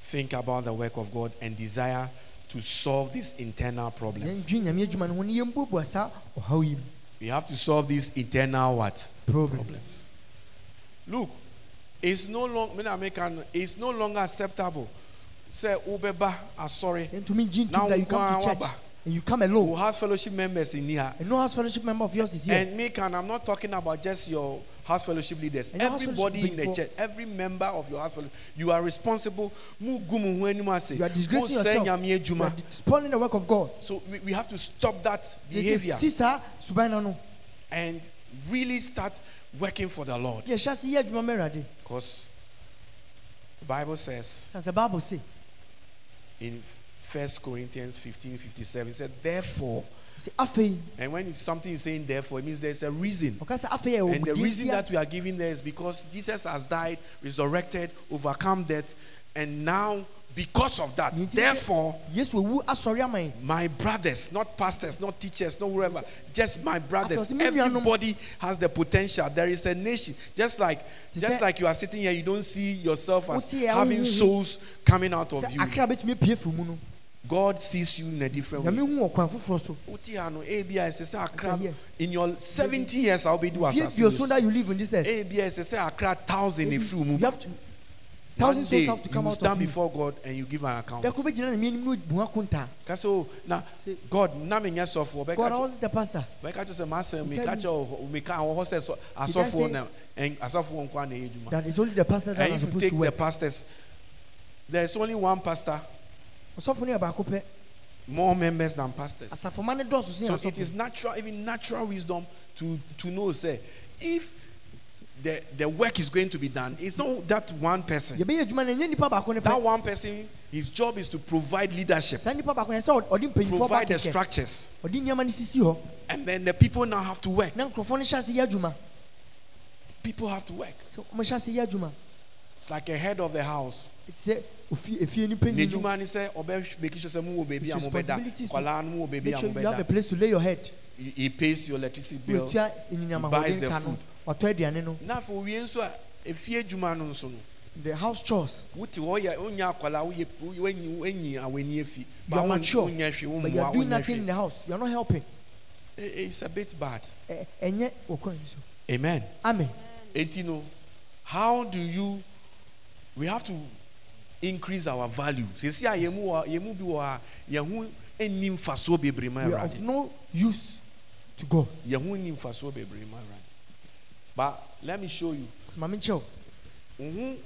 think about the work of God and desire to solve these internal problems. yɛndwe nyame adwuma no ho ne yɛmbuabua saa ɔhaw yi mu We have to solve these internal what? problem problems. Look, it's no longer it's no longer acceptable. Say Ubeba, I'm sorry. yɛntumi ngye Now you come to church. And you come alone. Who has fellowship members in here? and no house fellowship member of yours is here And me can I'm not talking about just your house fellowship leaders. And Everybody fellowship in the church, every member of your house fellowship, you are responsible. Mu gumu hu enimu ase. you are disgracing yourself you are spoiling the work of God So we, we have to stop that behavior si saa suban no no and really start working for the Lord. yɛhyɛ ase yɛ adwuma ma Because the Bible says sɛ bible se in First Corinthians 15 57, said, Therefore, and when it's something is saying therefore, it means there's a reason. ɔka sɛ afei ɛwɔ eh, And the reason that we are giving there is because Jesus has died, resurrected, overcome death, and now because of that, therefore, yesu owu asɔre ama my brothers, not pastors, not teachers, not whoever, just my brothers. After, maybe I know- Everybody has the potential. There is a nation. Just like just like you are sitting here, you don't see yourself as having souls coming out of you. akra bɛtumi pie firi mu no God sees you in a different way. nyame hu ɔkwan foforɔ so Wote ha no, ebi a ɛsɛ sɛ Accra- here. in your 70 years I'll be doing fie fie so assassination. that you live in this earth Ebi a ɛsɛ sɛ Accra thousand you have to day souls have to come out of stand you. before God and you give an account. dako bɛgyina ne mmienu no bua konta Ka sɛ, "Oh, na God na menyɛ sɔfoɔ bɛka god i kyerɛ- was the pastor. sɛ masɛm Tell meka me. kyerɛ wo hɔ- meka wɔ hɔ sɛ sɔ- I asɔfoɔ say- na ɛn- asɔfoɔ nko a na adwuma that only the pastor that and if you supposed take to the pastors there's only one pastor. Ɔsɔfo no yɛ baako pɛ more members than pastors. Asafoma ne dɔɔso sen so it is natural even natural wisdom to to know say if the the work is going to be done. It's not that one person. Yɛbɛyɛ adwuma no ɛnyɛ nipa baako ne that one person his job is to provide leadership. Saa nipa baako no ɛsɛ sɛ ɔde mpanyinfoɔ ba provide the structures. Ɔde nneɛma no sisi hɔ. And then the people now have to work. Na nkurɔfoɔ no hyɛ ase yɛ adwuma. People have to work. Sɛ ɔmo hyɛ ase yɛ adwuma. It's like a head of the house. Ɛti sɛ ofie efie nipa ne nyi no. adwuma ne sɛ ɔbɛ make sure sɛ mo wɔ baabi His a mo bɛda responsibilities to kwalaa no mo wɔ baabi make a sure mo you have a place to lay your head. He pays your electricity bill. He buys the food. Watɔ aduane no na afɔ owie nso a efie adwuma no nso no the house chores. Wote hɔ yɛ wonya akwalaa woyɛ wanyi wanyi awani afi you are mature but you are doing nothing in the house. You are not helping. It's a bit bad. Ɛnyɛ wɔ kwan so amen. Amen. Eti no. How do you we have to increase our value. Sisi a yɛn mu wɔ yɛn mu bi wɔ ha yɛn ho nni mfasoɔ bebree ma we are of no use to God. Yɛn ho nni mfasoɔ bebree ma awurade but let me show you. Maame nkyɛw nhun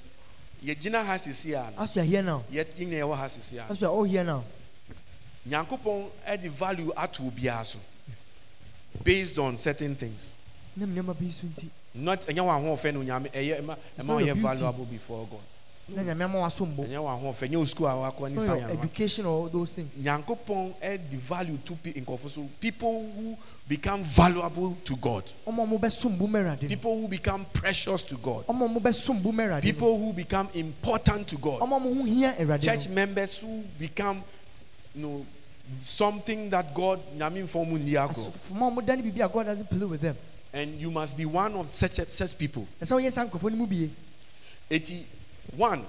yɛgyina ha sisi a no as you are here now. Yɛ yɛn nyinaa yɛwɔ ha sisi a as you are all here now. Nyankopɔn ɛde value ato obiara so. Based on certain things. Ne mu nneɛma bi so nti not ɛnyɛ wɔn ahoɔfɛ no nyame ɛyɛ ɛma ɛma not your ɔyɛ beauty. valuable before God na nyame ama wasom bo ɛnyɛ wɔn ahoɔfɛ school a wakɔ ne it's san not education or all those things. Nyankopɔn ɛde value to pe nkɔfo so people who become valuable to God. Ɔmo a ɔmo bɛsom bo mɛrade no. People who become precious to God. Ɔmo a ɔmo bɛsom bo mɛrade no. People who become important to God. Ɔmo a ɔmo ho hia awurade church no members who become you know something that God nyame nfɔ mu nni agorɔ. Asofoma a ɔmo dane biribi a God doesn't play with them. And you must be one of such such people. Ɛsɛ ɔyɛ saa nkurɔfoɔ no mu bie. Eti one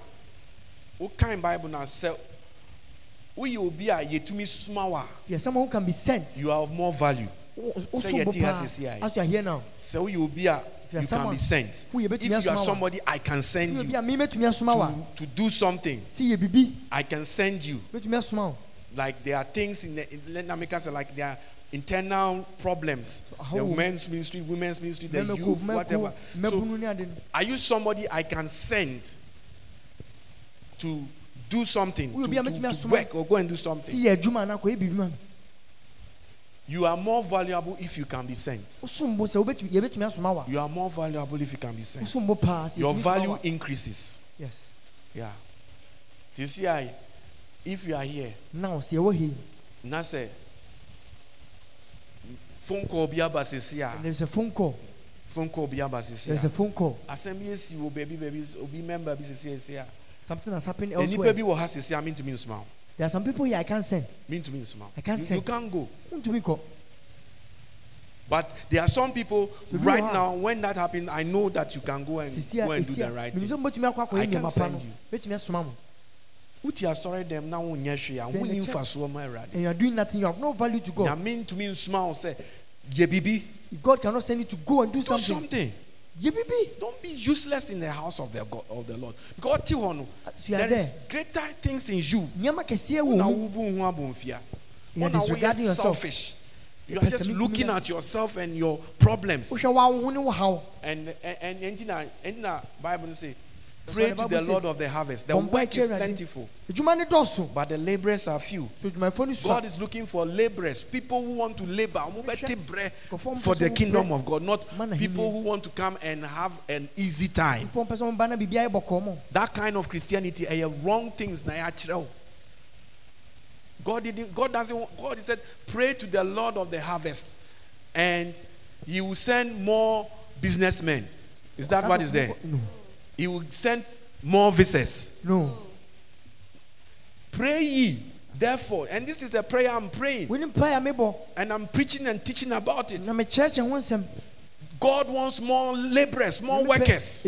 wokan bible now na sɛ woyɛ obi a yɛtumi soma wo a you are someone who can be sent. You are of more value. Wosom bo yɛte ha a yi. as you are here now. Sɛ woyɛ be a you you can be sent. if you are somebody i can send you bi a me mɛtumi asoma a to, to do something. Sɛ yɛ bibi i can send you. Mɛtumi asoma wo like there are things in the in, let me say like there are internal problems. The will- men's ministry women's ministry the youth whatever. So mɛbunu ne ade no are you somebody i can send to do something Woyɛ to, obi a to, mɛtumi to asoma- work or go and do sɛ something yɛ adwuma anaa kɔyɛ biribi ma. Me you are more valuable if you can be sent. Wosom bo sɛ wobɛtumi yɛbɛtumi asoma wo a you are more valuable if you can be sent. Wosom bo paa sɛ your yɛtumi soma wo value a. increases. Yes. Yeah. Sisi ayi if you are here now sɛ yɛwɔ hei na sɛ phone call bi aba sisi a there's a phone call. Phone call bi aba sisi there's a a phone call. Asɛm bi esi wɔ baabi baabi obi member bi sisi esi a something has happened elsewhere bi wɔ ha sisi a mi ntumi nsuma o there are some people here I can't send mi ntumi nsuma I can't you, send. you can't go but there are some people So right now when that happen I know that you can go and go and do the right thing sɛ mobɛtumi akɔ I can send you. bɛtumi asoma mo wuti asɔre dɛm na wo nyɛ hwee a Then wo the ni church- nfa soɔ ma awurade and you are doing nothing you have no value to God nyame ntumi nsuma wo sɛ yɛ bibi if God cannot send you to go and do do something something don't be useless in the house of the God of the Lord because ɔte hɔ so you are there is greater things in you nneɛma kɛseɛ wɔ na mu wobu ho abomfia You are Wona disregarding yourself. selfish you You're just looking at yourself and your problems wohwɛ wa wo ho ne wo haw and and and ɛnti bible no say That's pray to the lord of the harvest the "Bɔ mpae work is Awurade." plentiful adwuma ne dɔɔso but the labourers are few so adwumayɛfoɔ no God is looking for laborers, people who want to labor, who Hwɛ. bɛte brɛ Nkurɔfoɔ mpɛ for the kingdom of God, not people who want to come and have an easy time. nipa mpɛ sɛ ɔmba na biribiara yɛ bɔkɔɔ mɔ That kind of Christianity, are wrong things na yɛakyerɛ wo. God didn't. God doesn't. God said, "Pray to the Lord of the harvest, and He will send more businessmen." Is that what is there? no He will send more visitors. no Pray ye, therefore, and this is a prayer I'm praying, wone mpae a mebɔ and I'm preaching and teaching about it. na mekyerɛkyerɛ ho nsɛm God wants more laborers, more workers.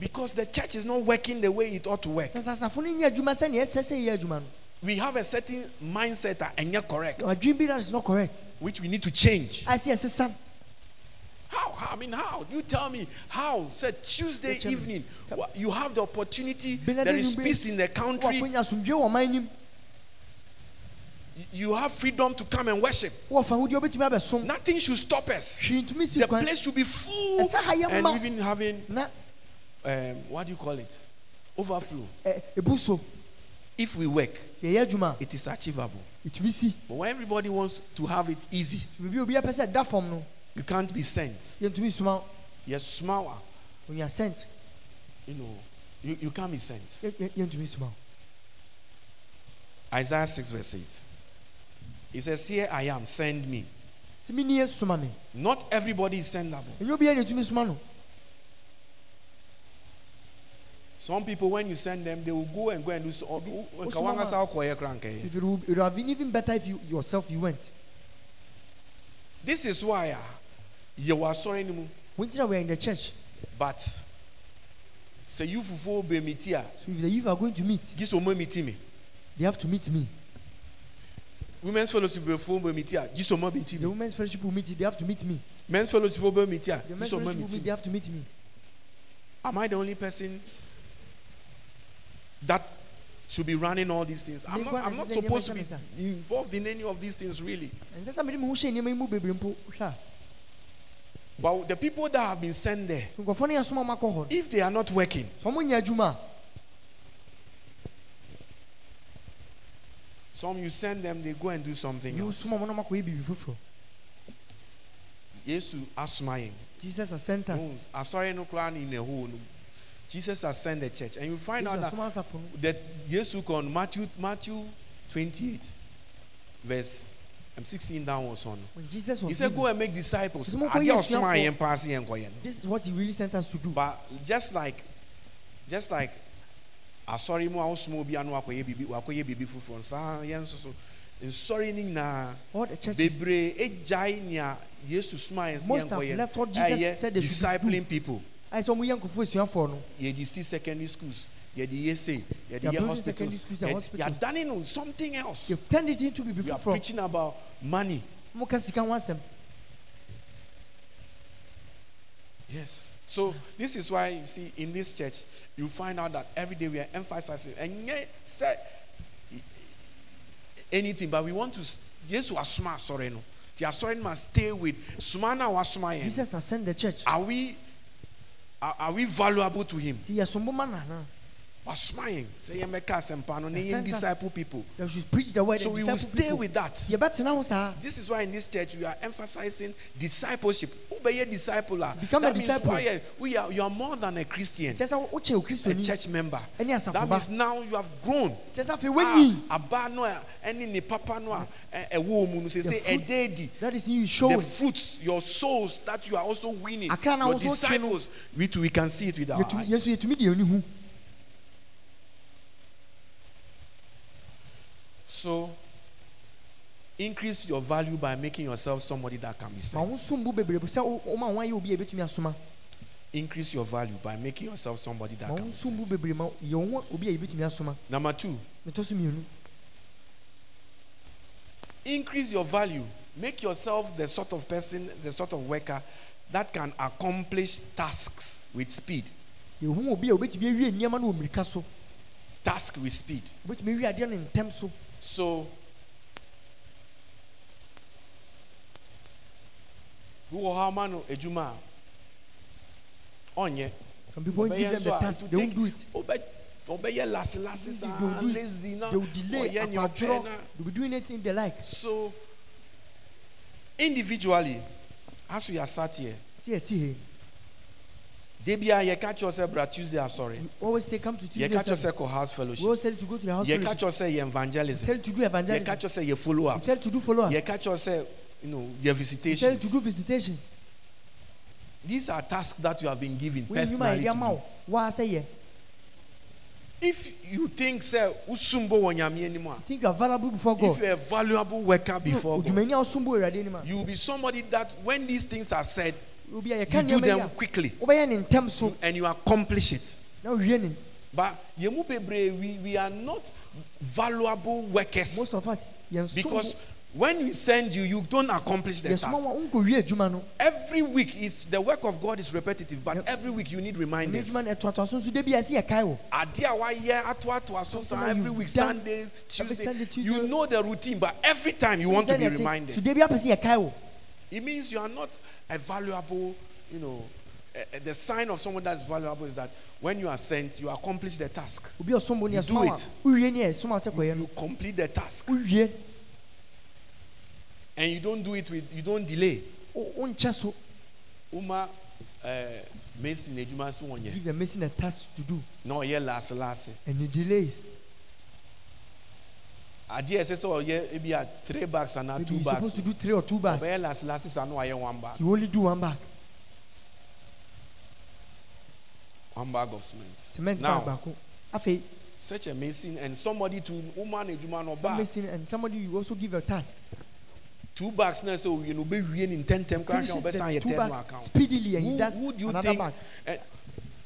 Because the church is not working the way it ought to work. sɛ sasafo no nyɛ adwuma sɛnea ɛsɛ sɛ yɛ adwuma no We have a certain mindset and correct, adwene bi that is not correct which we need to change. A sɛ ɛsesa How, how I mean, how? You tell me how? Said Tuesday evening, you have the opportunity. There is peace in the country. woakonya asomdwe wɔ ɔman nim You have freedom to come and worship. wɔfa wodeɛ wobɛtumi abɛsom Nothing should stop us. hwee ntumi si The place should be full Ɛsɛ ha yɛ and even having um, what do you call it? Overflow. so If we work, sɛ ɛyɛ adwuma a it is achievable. But when everybody wants to have it easy, So biribi a obi apɛ sɛ da fam no you can't be sent. soma wo. Yes, smaller. onya sent You know, you, you can't be sent. yɛ- yɛ- yɛntumi. Isaiah 6, verse 8. He says, Here I am, send me. sɛ menni yɛ soma me Not everybody is sendable. ɛnyɛ obiara na ɛtumi soma no Some people, when you send them, they will go and go and do so. oh, oh, Kawanga sao koye kranke. If it would, it would have been even better if you yourself you went This is why ah, you are sorry anymore. wontina we are in the church But say you fufu be mitia. so if the youth are going to meet Giso mo miti me. they have to meet me Women's fellowship be fufu be mitia. Giso mo miti the me. women's fellowship will meet they have to meet me Men's fellowship the men's Giso mo fellowship will miti meet me. they have to meet me Am I the only person that should be running all these things? I'm not, I'm not supposed to be involved in any of these things, really. But the people that have been sent there, so nkurɔfoɔ no yɛsoma ɔma kɔ hɔ no if they are not working, sɛ ɔmo nyɛ adwuma a some you send them, they go and do something else. soma ɔmo na ɔma kɔyɛ biribi foforɔ Yesu asmaying. jesus has sent us Asɔre no koraa ne in a hole. Jesus has sent the church, and you find out that no that Yesu on Matthew Matthew 28, verse um, 16 downwards on. when jesus was He said, "Go and make disciples." Sɛ monkɔ Ade yɛ a ɔsoma asuafoɔ. yɛn paase yɛn nkɔ yɛn no. this is what he really sent us to do But just like, just like, asɔre mu a wosoma obi ano akɔyɛ bibi wakɔyɛ bibi foforɔ nsaa yɛn nso so nsɔre ne nyinaa all the churches bebree egyae nea yesu soma yɛn sɛ Most yɛn have left what Jesus ɛyɛ said they should do. discipling people ayɛ sɛ ɔmo yɛ nkɔfoɔ asuafoɔ no yɛde si secondary schools yɛde yɛ say yɛde yɛ hospitals secondary schools and yɛ- hospitals. yɛadane no something else they've turned it into biribi we are preaching about money ɔmo sika ho asɛm Yes. So this is why you see in this church you find out that every day we are emphasizing and yet say anything, but we want to s- yes we are smart sorry no. The sorry must stay with smana was smart. jesus has sent the church Are we are, are we valuable to him? nti yɛsom ma nana Was smiling. Say you make us empano, He you sent us- disciple people. they should preach the word So we will stay with that. yɛbɛtena ho saa This is why in this church we are emphasizing discipleship. Who be a disciple? ah? Become a that disciple. why, eh, we are you are more than a Christian. sɛ wokyɛ oh, a church member. That means now you have grown. kyɛ sɛ afei wanyi aba ah, no a ɛne ne papa no a ɛwɔ mu no sɛ sɛ ɛdɛ di. that is you The fruits, your souls that you are also winning, na your wo nso twe no. disciples, we too we can see it with our eyes. Yɛnso yɛtumi deɛ ɔni hu So, increase your value by making yourself somebody that can be sent. som bo bebree sɛ wo- woma wo ayɛ obi a ɛbɛtumi asoma Increase your value by making yourself somebody that can be sent. bebree ma yɛ wo ho obi a yɛbɛtumi asoma Number two, metɔ so mmienu increase your value. Make yourself the sort of person, the sort of worker that can accomplish tasks with speed. Task with speed. wobɛtumi awie adeɛ no ntɛm so So, who how man ejuma onye. Some people won't give them the task they won't do it. Obeye last last they sa will do it. lazy na they will delay ɔyɛ nea ɔpɛ they will be doing anything they like. So individually as we are sat here sɛ yɛte he de bia yɛka kyerɛ sɛ bra tuesday ah, asɔre we always say come to Tuesday kyerɛ service sɛ kɔ house we always tell you to go to the house fellowship. kyerɛ sɛ yɛ evangelism. Tell you to do evangelism. Kyerɛ sɛ yɛ follow we ups tell you to do follow up yɛka kyerɛ sɛ you know yɛ we tell you to do visitations. These are tasks that you have been given nyuma personally yɛde to ama do. wo waa sɛ if you think sɛ wosombo wɔ nyame anim a think you are valuable before God. if you're a valuable worker before God. odwumani a ɔsom bo awurade anim a you will be somebody that when these things are said you do them quickly. Wobɛyɛ ne ntɛm so. you- and you accomplish it. But we we are not valuable workers. Most of us because when we send you, you don't accomplish the task. wa wonkɔwie adwuma no. Every week is the work of God is repetitive, but every week you need reminders. adwuma no ɛtoatoa so nso da bia ɛsɛ yɛkae wo. Ade a wayɛ atoatoa so Something saa that every week, Sunday, Tuesday. You know the routine, but every time you want to be reminded. So da bia pɛ sɛ yɛkae wo It means you are not a valuable, you know. eh, eh, the sign of someone that's valuable is that when you are sent, you accomplish the task. obi a ɔsom bo ne You do a it. wowie ne yɛsoma wo sɛ kɔyɛ You no complete the task, and you don't do it with you don't delay. Uma, Mason Ejuma so one year. give the mason a task to do No, yeah, last last. and it delays Ade ɛsɛ sɛ ɔyɛ ebi a three bags and maybe two you're supposed bags. to do three or two bags Ɔbɛyɛ last last is ano ayɛ one bag. you only do one bag One bag of cement. cement Now, bag baako afei such a mason and somebody to woman ejuma no bag. mason and somebody you also give a task Two bags na sɛ owie no obewie ne ntɛntɛm kora finishes nka ɔbɛsan the yɛ third no bags account. speedily and he does who do you another think? bag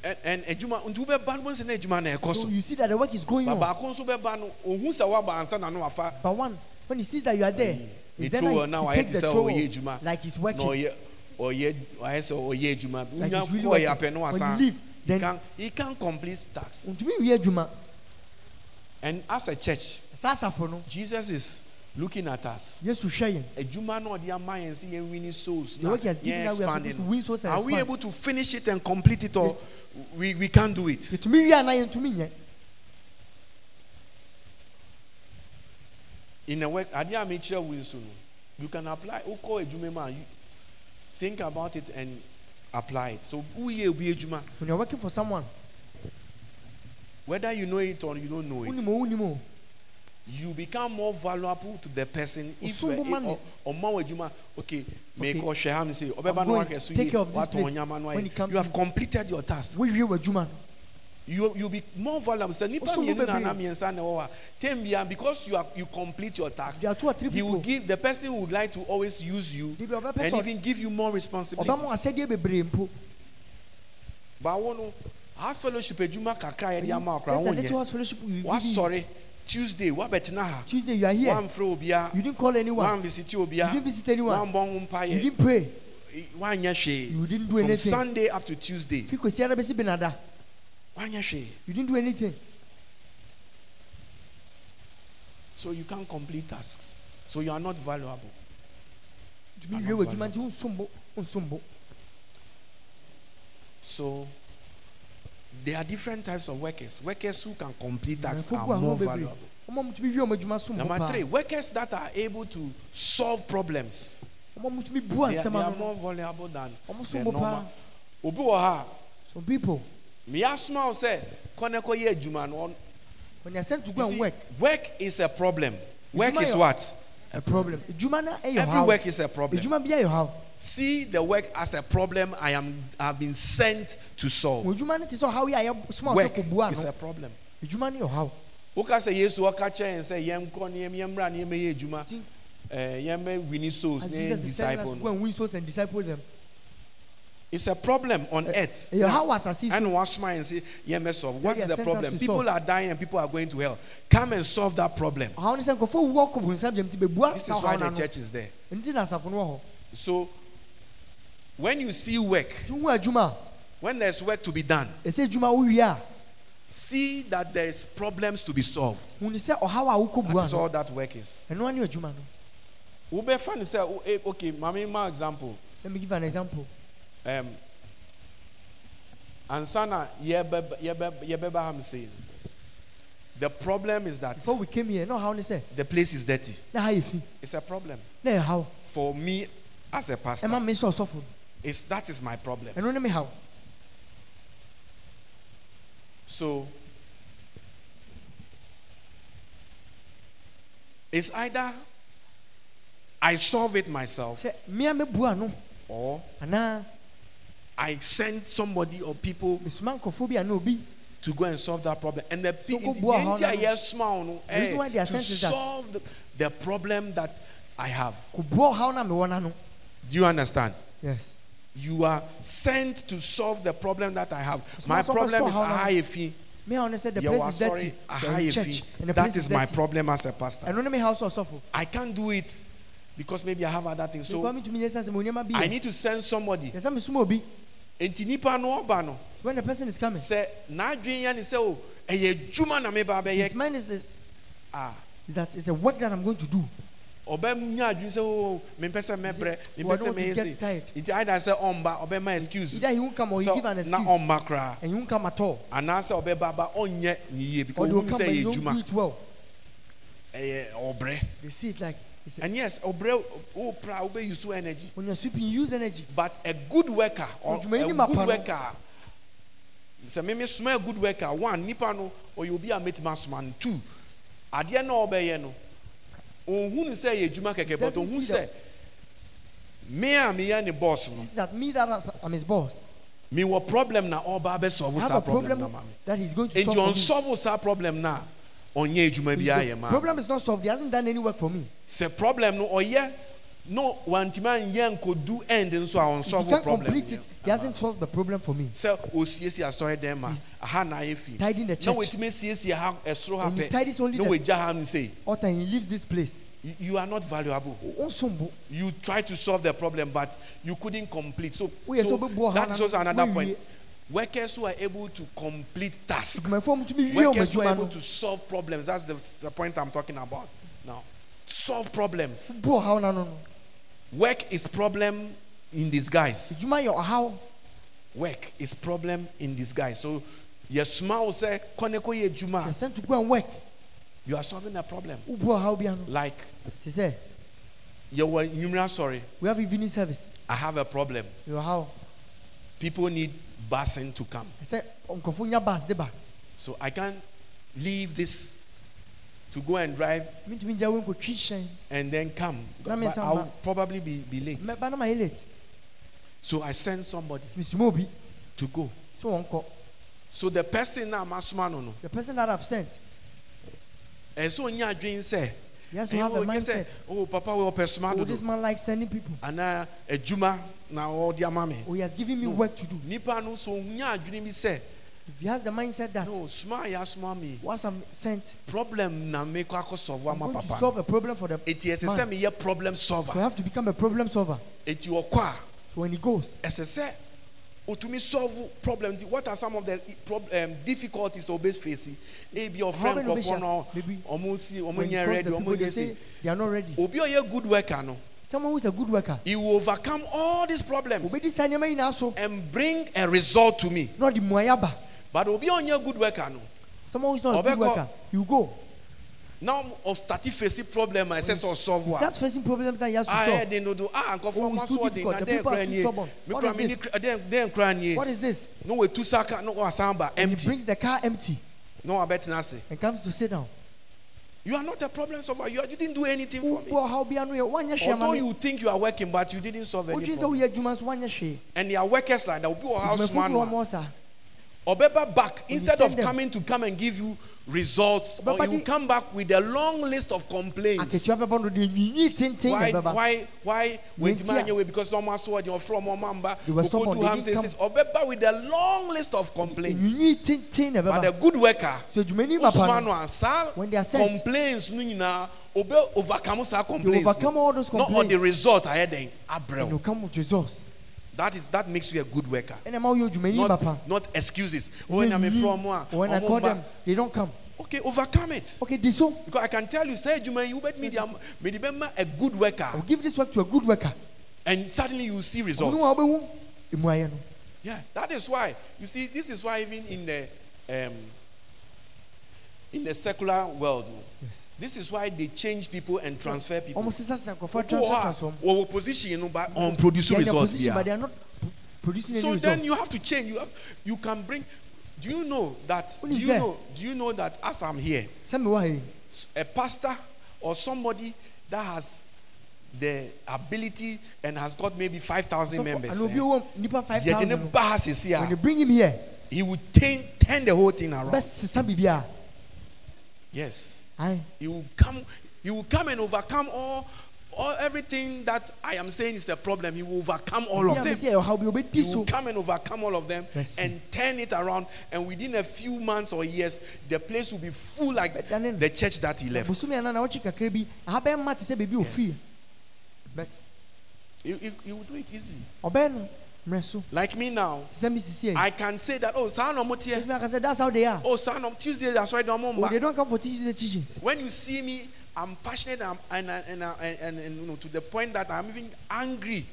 And, ejuma nti wobɛba no wɔn sɛ na ejuma na ɛkɔ so so. you see that the work is going on. baako nso bɛba no ohun sɛ waba ansa na no wafa. but one when he sees that you are there ne is then trowel now he ayɛ takes te the sɛ ɔyɛ adwuma like he's na working ɔyɛ ɔyɛ ayɛ sɛ ɔyɛ adwuma Like wonya he's really kɔɔ working. yɛ apɛ no When you wasan leave, he then- can he can complete tasks ntumi wie adwuma and as a church saa asafo no. Jesus is looking at us. Yesu hwɛ yɛn adwuma no ɔde ama yɛn sɛ yɛn winning souls. The work he has given us we are supposed to win souls and are we able to finish it and complete it or we we can't do it? Yɛtumi wie ana yɛntumi nyɛ in a work adeɛ a mekyerɛ wo nso no you can apply. Adwuma mu a you think about it and apply it. So woyɛ obi adwuma when you're working for someone. Whether you know it or you don't know it. wonim o wonim o you become more valuable to the person if you are wo okay Okay. mekɔhwɛ ha me sɛ I'm ɔbɛba no going. wahwɛ so Take yie care of this watɔ place. When it comes you have completed your task. W'adwuma no you you be more valuable. Sɛ nipa Osumbo mmienu na bebree. ana mmiɛnsa na ɛwɔ hɔ a tem bia because you are you complete your task There are two or three he will give the person who would like to always use you They be ɔbɛpɛ and even give you more ɔbɛma wo responsibilities asɛdeɛ bebree mpo. But wo no house fellowship kakra yɛde ama Just a little wonyɛ house you give you. wasɔre tuesday Tuesday you are here. Wamfrɛ obiara you didn't call anyone. One visit you obiara didn't visit anyone. One bɔ ho you didn't pray. Wanyɛ hwee You didn't do from anything. sunday up to tuesday. Fi kwasi ara bɛsi benada. Wanyɛ hwee you didn't do anything. So you can't complete tasks. So you are not valuable. I'm wie not w'adwuma nti wonsombo wonsombo so there are different types of workers. Workers who can complete tasks are more valuable. Ɔma mutumi wie ɔmo adwuma som number three workers that are able to solve problems. Ɔma mutumi bua they are, they are more vulnerable than ɔmo the som bo paa normal. Obi wɔ ha. Some people. Wo sɛ kɔnɛ kɔyɛ adwuma no when are sent to go and work. work is a problem. Work is what a problem. Ɛyɛ every work is a problem. Adwuma bi yɛ haw see the work as a problem i am have been sent to solve. Wɔn adwuma no te sɛ ɔhaw yi a yɛ soma sɛ work is a problem. Adwuma no yɛ haw woka sɛ yesu ɔka kyerɛ yɛn sɛ yɛnkɔ ne yɛm- yɛmmra ne yɛmɛyɛ adwuma eh, winning souls ne jesus is telling us disciple no and win souls and disciple them it's a problem on earth. ɛyɛ haw asase and so wasoma yɛn sɛ yɛmmɛ solve what they is the problem? people are dying and people are going to hell. Come and solve that problem. Ɔhaw no sɛ nkurɔfoɔ wuo kɔ bonsam gyam nti bɛbua this is why the church is there. Nti na asafo no wɔ hɔ so when you see work nti wo adwuma when there's work to be done a ɛsɛ adwuma wowie a see that there is problems to be solved. Hu ni sɛ ɔhaw a wokɔ that bua is all that work is. Ɛno ne adwuma no. Wobɛfa ne sɛ wo- eh, okay mame ma example. Let me give an example um, ansa na yɛbɛba yɛbɛ- yɛbɛba ha m sei the problem is that before we came here na ɔhaw ne sɛ the place is dirty. Na ha yɛ fi it's a problem. Na haw for me as a pastor ɛma me sɛ ɔsɔfo no it's, that is my problem. Ɛno ne me how? So it's either i solve it myself sɛ mmea mɛbua no. or i send somebody or people mesoma nkɔfoɔ bi a na to go and solve that problem. And the So pe- go nti bua deɛ hɔ nti no. yɛsoma wo no, The reason eh, why they are to sent is that- solve the, the problem that I have. kɔbua ɔhaw na mewɔ no ano Do you understand? yes You are sent to solve the problem that I have. It's My so problem so is ahayefi. me haw ne the You place are is dirty sorry, the church and the That place is my problem as a pastor. ɛno ne me haw sɛ ɔsɔfo I can't do it because maybe I have other things. So So metumi nyɛ sɛ sɛ monyɛma I need to send somebody. Yɛ sɛ mesoma Enti nipa no ɔba no. When the person is coming. Sɛ n'adwene yɛ ne sɛ o ɛyɛ adwuma na meba his mind is, is ah that it's a work that I'm going to do. Ɔbɛnya adwene sɛ o mempɛ sɛ mɛbrɛ He mempɛ was sɛ not to mɛyɛ get se tired. nti aida sɛ ɔmba ɔbɛma excuse. either he won't come or he give an sɛ na excuse. ɔmma koraa and he won't come at all. Anaasɛ ɔbɛba ba ɔnyɛ ne yie or because they will ɔhum come and you don't do adwuma it well. Ɛyɛ ɔbrɛ they see it like it's a, and yes ɔbrɛ wopra wobɛyi so energy. When you're sweeping you use energy. But a good worker or So, dwuma yi a ni mapa good no. worker sɛ meme soma a good worker one nipa no ɔyɛ obi a mɛtumi asoma no. Two adeɛ na ɔbɛyɛ no ɔnhu no sɛ ɛyɛ adwuma kɛkɛ but Doesn't ɔhu see sɛ that. me a meyɛ ne boss no this is that me that has- I'm his boss. mewɔ problem na ɔba bɛsɔvo I have saa a problem problem na ma me that he's going to enti solve for me. ɔnsɔvo saa problem no a ɔnyɛ adwuma biara The yɛ ma. Problem is not solved. He hasn't done any work for me. Sɛ problem no ɔyɛ no wantumi anyɛ nkɔdu end nso a if he ɔnsɔvo can't problem complete it he hasn't solved the problem for me. Sɛ osiesie asɔre dɛm ma aha na ayɛ fi. tidying the na church. wɔtumi asiesie ha ɛsoro ha And he pɛ tidies only na the- wɔagya ha no time he leaves this place. You- are not valuable. You try to solve the problem but you couldn't complete. So, so obi bu ɔha that is na- also another point. Workers who are able to complete tasks. Adwumayɛfoɔ mutumi wie ɔmo workers who are able to solve problems that's the, the point i'm talking about now. Solve problems. Bu ɔhaw na no no. Work is problem in disguise. Adwuma yɛ ɔhaw work is problem in disguise. So sɛ kɔne kɔyɛ adwuma you're sent to go and work. You are solving a problem. Oh, Wo bu ɔhaw bia no? Like sɛ yɛwɔ nwumera sorry. We have evening service. I have a problem. Yɛ ɔhaw people need busing to come. Sɛ nkurɔfoɔ nya bus de ba? So i can't leave this to go and drive mentumi ngya wo nkɔtwi hyɛn and then come. But i'll probably be, be late. Mɛba na mayɛ late. So i send somebody to go. So the person na masoma no no. The person that i've sent. Ɛsɛ ɔnya adwene sɛ he has to ɛyɛ have a sɛ oh, mindset. oh papa ɔpɛ soma oh this man likes sending people. Anaa adwuma na ɔde ama me. Oh he has given me No. work to do. Nipa no so nya adwene bi sɛ if he has the mindset that no soma a yɛasoma me. once i'm sent problem na mekɔ akɔ sɔvo i'm going to solve a problem for the eti ɛsɛ sɛ meyɛ problem solver. so i have to become a problem solver. Eti ɔkɔ a so when he goes ɛsɛ sɛ otumi solve problem nti what are some of the prob- um, difficulties o bɛ face ebi many nkurɔfoɔ maybe ɔmo si ɔmo when he nyɛ ready the ɔmo people they say si they are not ready. Obi ɔyɛ good worker no someone who is a good worker. He will overcome all these problems obedi saa nneɛma nyinaa so. and bring a result to me. Na ɔde mmuayɛ aba. But obi a ɔnyɛ good worker no someone who is not a good Ɔbɛkɔ- worker you go. Now ɔstati face problem a ɛsɛ sɛ he ɔsolve a starts facing problems that he has to ah solve. ɛyɛ den dodo ah Oh, nkɔfoɔ it's ɔmo too aso ɔden difficult. na The den people are kura too nie stubborn. mi What kura is mi ni this? kura- den den kura nie what is this? Na wetu saka na wasan ba and he empty. brings the car empty na wabɛtena ase and comes to sit down you are not a problem solver. You, are- you didn't do anything for me. Wobɔ ɔhaw bia no yɛ woanyɛ hwee ama although you think you are working but you didn't solve any problem woyɛ adwuma so woanyɛ hwee and there are workers like that obi wɔ house adwumafoɔ man bi wɔ no mɔ saa a ɔbɛba back instead of them. coming to come and give you results or Ɔbɛba he will de- come back with a long list of complaints. Akatua bɛbɔ no deɛ nwinwii tenten why why why wɛntumi a- because ɔmo aso ɔden ɔfrɛ ɔmo ɔmo amba They were stubborn, okodu they ham didn't says oh, with a long list of complaints. Nwinwii tenten na but the good worker so adwumani papa osuma no no a saa When they are sent, complaints obe overcome complaints. overcome all those complaints. not all the result ayɛ den and you abrɛw come with results that is that makes you a good worker. Ɛna ma woyɛ not not excuses. Oh na me from when I call them they don't come. Okay overcome it. Okay di so because I can tell you say yi wobɛtumi de ama me a good worker. Will give this work to a good worker. And suddenly you see results. wobɛhu mmuayɛ no. Yeah that is why you see this is why even in the um, in the secular world this is why they change people and transfer people. Ɔmo sisa sisa nkurɔfoɔ Obi wɔ transfer hɔ a, transform. wɔwɔ position no but on produce they are in a results position but they are not p- producing any so then you have to change. You have you can bring do you know that do you know do you know that as i'm here sɛ mewɔ ha a pastor or somebody that has the ability and has got maybe 5000 sɔfo members ana obi eh, wɔ nipa five yɛde thousand ne ba ha sesi when you bring him here he would turn, turn the whole thing around. bɛsesa biribiara yes ayi he will come he will come and overcome all all everything that i am saying is a problem. You will overcome all of them. mesi ɛyɛ ɔhaw bi obedi He so will come and overcome all of them and turn it around. And within a few months or years, the place will be full like the church that he left. bosomi ana na wɔkye kakra bi aha bɛyɛ ma te sɛ beebi ofiri bɛs You, you, you will do it easily. Ɔbɛyɛ no mmerɛ so Like me now, te sɛ mi sisi yɛ I can say that, oh, son of Motia, ɛtumi aka sɛ that's how they are. Oh, son Tuesday, that's no oh, they don't come for Tuesday teachings When you see me, I'm passionate and, and, and, and, and, and, you know, to the point that I'm even angry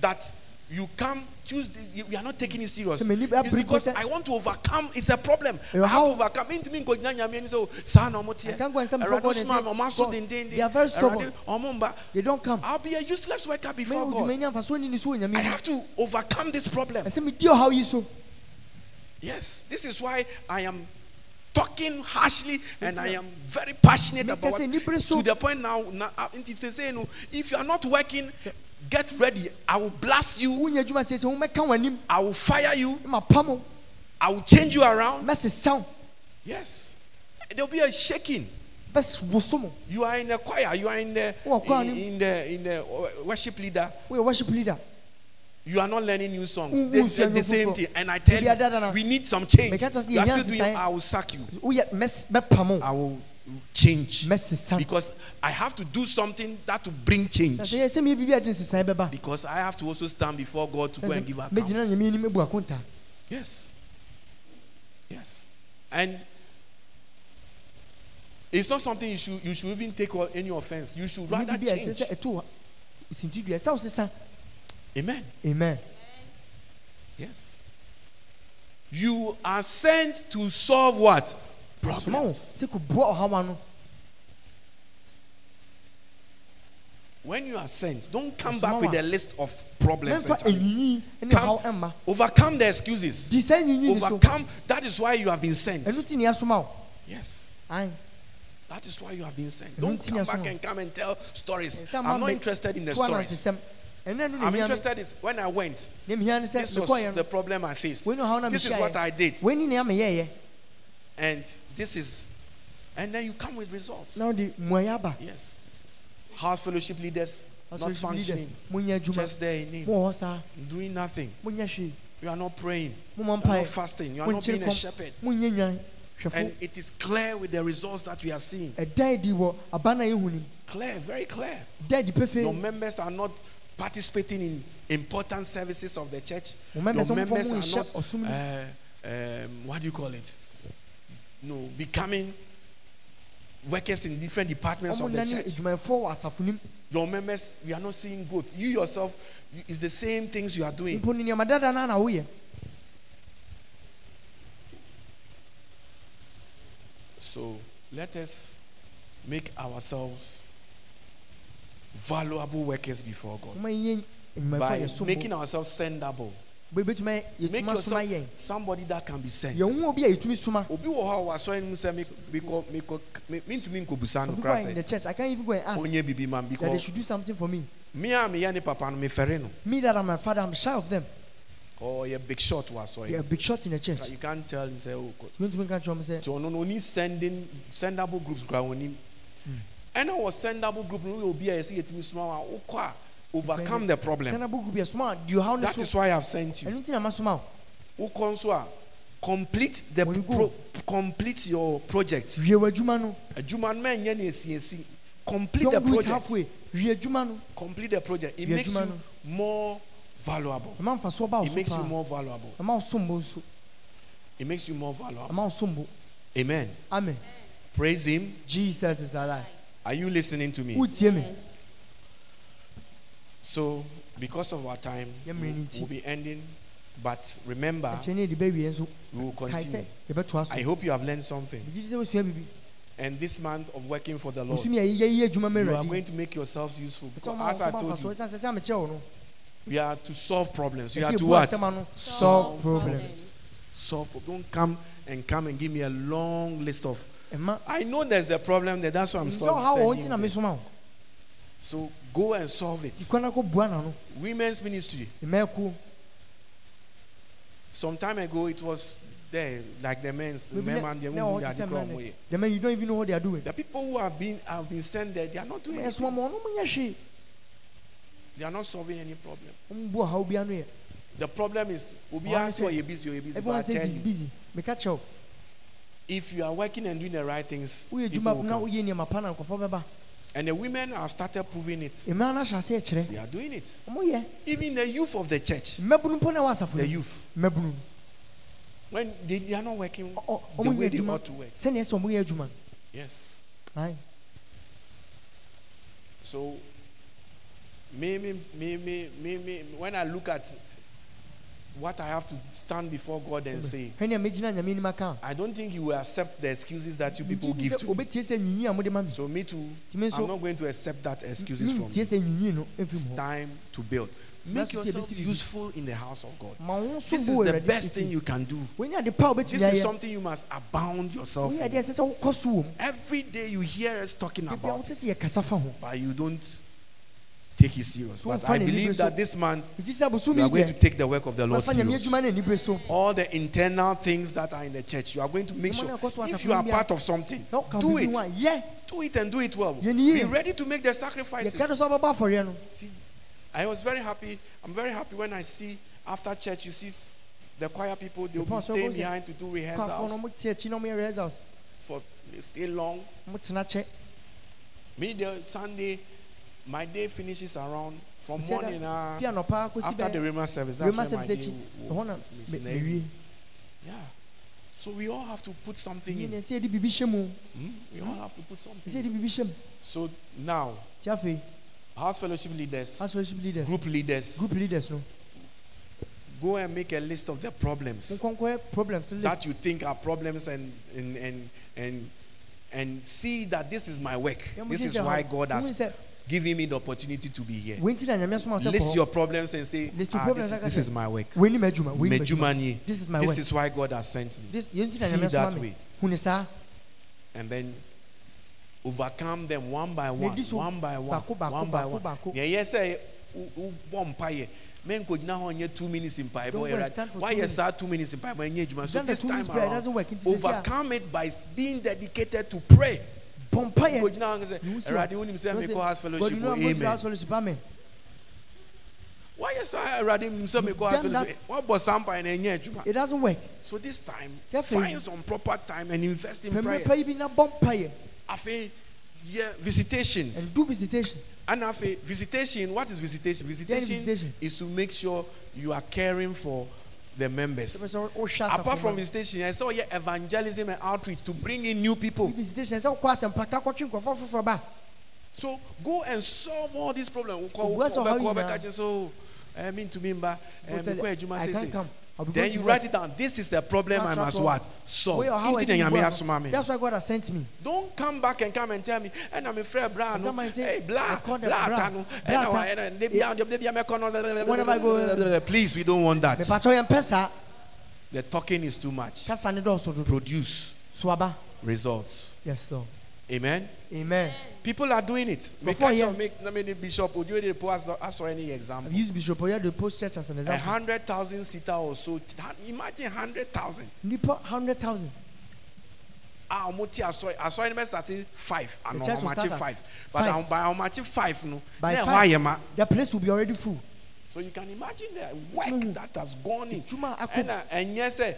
that you come Tuesday, you, we are not taking it serious. It's because I want to overcome. It's a problem. I have to overcome. Into me, go nyanya me and say, son of Motia. I can't go and stand before and say, they are very stubborn. they don't come I'll be a useless worker before God. odwumani amfa ni ne so wɔ I have to overcome this problem. ɛsɛ medi ɔhaw yi so Yes, this is why I am talking harshly and I am very passionate about it. To the point now. now it is no, if you are not working, get ready. I will blast you. wonya adwuma sɛ sɛ I will fire you. na mapam wo I will change you around. Yes, there will be a shaking. You are in the choir. You are in the in, in the in the worship leader. woyɛ worship leader You are not learning new songs. They said the same thing, and I tell Maybe I don't know. you, we need some change. Make us just You are still doing. I will sack you. woyɛ mɛs- bɛpam wo I will change. because I have to do something that will bring change. sɛ yɛ sɛ meyɛ biribi a de nsesae bɛba Because I have to also stand before God to go and give account. mɛgyina nyame anim abu akonta Yes. Yes. And it's not something you should you should even take any offense. You should rather biribi a ɛsɛ change. sɛ ɛto wa sintidua ɛsɛ wo sesa Amen. amen Yes. You are sent to solve what? Problems. sɛ kɔbua ɔhawa no When you are sent, don't come back with a list of problems. and mɛmfa challenges. anyinyi ne Come, overcome the excuses. di saa anyinyi ne so Overcome. That is why you have been sent. ɛno ti ne asoma wo Yes. That is why you have been sent. Don't come back and come and tell stories. I'm not interested in the to stories. I'm ne hia me interested in when I went. ne mehia ne sɛ This was the problem I faced. wei ne ɔhaw na This is what I did. wei ne nea meyɛɛyɛ And this is, and then you come with results. na wode mmuaeɛ aba Yes. House fellowship leaders not Asɔrefoɔ leaders, functioning. adwuma Just there in name. Doing nothing. You are not praying. You are not fasting. You are not being a shepherd. And it is clear with the results that we are seeing. ɛda adi wɔ aba no a yɛhu nim Clear, very clear. Your members are not participating in important services of the church. Your members, some members form are not, shep- or some- uh, um, what do you call it? No, becoming workers in different departments of the church. adwumayɛfoɔ wɔ asafo nim Your members, we are not seeing growth. You yourself, you- it's the same things you are doing. mpo no nneɛma dada no a na woyɛ So let us make ourselves valuable workers before God ɔma yɛyɛ adwumayɛfoɔ a by making ourselves sendable. Bɛtumi Make yɛtumi soma yourself yɛn somebody that can be sent. yɛhu obi a yɛtumi soma obi wɔ hɔ a wasɔre no mu sɛ me- mekɔ- mekɔ- me- mentumi nkɔbusa some no people kora are in the sɛ church. I can't even go and ask. Ɔnyɛ bibi ma me that they because should do something for me. me a meyɛ ne papa no mefɛre no. Me that I'm my father I'm shy of them. Ɔyɛ big shot wɔ asɔre you're a big shot in the church. You can't tell him sɛ oh, kɔ- so mentumi nka kyerɛ m sɛ nti ɔno no ɔni sending sendable groups kora wɔnim ɛna wɔ sendable group no woyɛ obi a yɛsɛ yɛtumi soma wo a wokɔ a overcome the problem. sɛnabo group yɛ soma a deɛ ɔhaw no that so is why i have sent you. Ɛno nti na masoma wo wokɔ nso a complete the you pro, complete your project. Wie w'adwuma no adwuma no mɛnyɛ ne asiasi complete the don't do it project. halfway. Wie adwuma no complete the project. It makes you more valuable. ɛma mfasoɔ ba wo It makes you more valuable. ɛma wo som bo nso It makes you more valuable. ɛma wo som bo Amen. amen. Praise Him. jesus is alive. Are you listening to me? wotie me So, because of our time, Yeah, we'll, we'll be ending. But remember, ɛkyɛ ne yɛde bɛwie nso we will continue. I hope you have learned something. megye di sɛ woasua biribi And this month of working for the Lord, ɔsom yɛ yɛyɛ adwuma ma you are going to make yourselves useful. Because as I told you, ɛsiane sɛ sɛ amekyerɛ wo no we are to solve problems. You ɛsɛ are to what? solve problems problems. Solve. pro- Don't come and come and give me a long list of. I know there's a problem there. That's why I'm sɛ solving. So go and solve it. tikwa no kɔbua n'ano Women's ministry. Some time ago it was there, like the men's. Men and the women, ɔte they are sɛ the mmerɛ crowd no. way. the man you don't even know what they are doing The people who have been have been sent there, they are not doing anything. soma ma ɔno monyɛ hwee They are not solving any problem. ɔmbu ɔhaw bia no yɛ The problem is, Obi Why ask say- you, you're busy, you're everyone says he's busy meka kyerɛ wo if you are working and doing the right things, people will come. Woyɛ nneɛma pa na nkɔfoɔ bɛba And the women have started proving it. mmaa no ahyɛ They are doing it. Even the youth of the church, mmabunu mpo na ɛwɔ asafo the youth, when they, they are not working ɔ- the way they ought to work. sɛnea ɛsɛ ɔmo yɛ adwuma Yes. Aye. So, me, me, me, me, me, when I look at what I have to stand before God and say, hwɛ nea megyina nyame anim aka I don't think He will accept the excuses that you people give to me. obɛtie sɛ nyinyi a mode ma me So, me too, I'm not going to accept that excuses from you. sɛ nyinyi no It's ɛmfiri mu hɔ time to build. Make That's to say, yourself useful in the house of God. ma wo nso This is the best thing you can do. wɔnyɛ ade pa a This is something you must abound yourself in. adeɛ ɛsɛ sɛ wokɔ so wɔ mu Every day you hear us talking about it, sɛ yɛkasa fa ho but you don't take it serious. But I believe that this month megye you are going to take the work of the Lord serious. adwuma no ani bere so All the internal things that are in the church, you are going to make sure of course, what's if you are part of something, do it. Do it and do it well. Be ready to make the sacrifices. yɛka no sɛ wobɛbɔ afɔreɛ no See, I was very happy. I'm very happy when I see after church, you see the choir people, they will be staying behind to do rehearsals mote akyi na moyɛ rehearsals for stay long. Me, the Sunday, my day finishes around from morning uh, fi anɔpa kɔsi after the Rema service. That's rema when my service day will, will finish. me- In the evening. mewie Yeah. So we all have to put something in. na ɛsɛ yɛde biribi hyɛ mu Hmm? We all have to put something. in. biribi hyɛ mu So now, house fellowship leaders, house fellowship leaders group leaders, group leaders no go and make a list of the problems problems that you think are problems and and and and and see that this is my work. This is why God has given me the opportunity to be here. wei nti na nyame asoma sɛ List your problems and say, ah, this, this is my work. wei ni m'adwuma wei ni m'adwuma Mejumanie. this is my This is why God has sent me. this yɛn nti na See that way. me hu ne saa And then overcome them one by one, one by one, one by one. yes, bɔ mpaeɛ menkɔgyina hɔ nyɛ two minutes in bɔ go yɛra stand for two minutes. saa two minutes in mpaeɛ bɔ ɛnyɛ adwuma so this time minutes prayer, it around doesn't work. Nti sisi a- overcome it by being dedicated to pray bɔ mpaeɛ nkɔgyina hɔ sɛ You will see awurade what- wonim sɛ you will mekɔ say, house God, fellowship you know o I'm going to amen house fellowship amen. Wayɛ saa awurade nim sɛ mekɔ house fellowship? Wabɔ saa mpaeɛ na ɛnyɛ adwuma it doesn't work. So this time find some proper time and invest in pɛmɛ pa yi prayers. bi na bɔ afei yɛ visitations. And do visitation. And after visitation, what is visitation? Visitation, visitation. is to make sure you are caring for the members. sɛ sɛ ɔhyɛ Apart from asafo visitation, I saw your evangelism and outreach to bring in new people. ma visitation sɛ wokɔ asɛmpa ka kɔtwe nkɔfoɔ foforɔ ba So go and solve all these problems. So bless all how you Wobɛkɔ, now. wobɛka kyerɛ sɛ, "Oh, eh, me to me mba, eh, Go tell mekɔ them, adwuma I can't come. Then you write it down. This is a problem I must what? Solve. Where- how I Nti think na you Nyame go, asoma me. that's why God has sent me Don't come back and come and tell me, and I'm a friend, bra, no. Hey, blah, blah, bra. ta, no. Bra, And ta. I- and I- they be- they be- I'm a con- Whenever I go- Please, we don't want that. mepatɔ yɛmpɛ saa The talking is too much. kasa ne dɔɔso dodo Produce results. yes lord Amen. amen People are doing it. Before, yeah. make mean, the bishop would you ask for any example. used bishop oya the post church as an A example hundred thousand seater or so. Imagine hundred thousand. nipa hundred thousand Ah, saw I saw him starting five. I know how much five. But by how much five no. by five the place will be already full So you can imagine the work Mhm. that has gone in. Juma akɔ- ɛna ɛnyɛ sɛ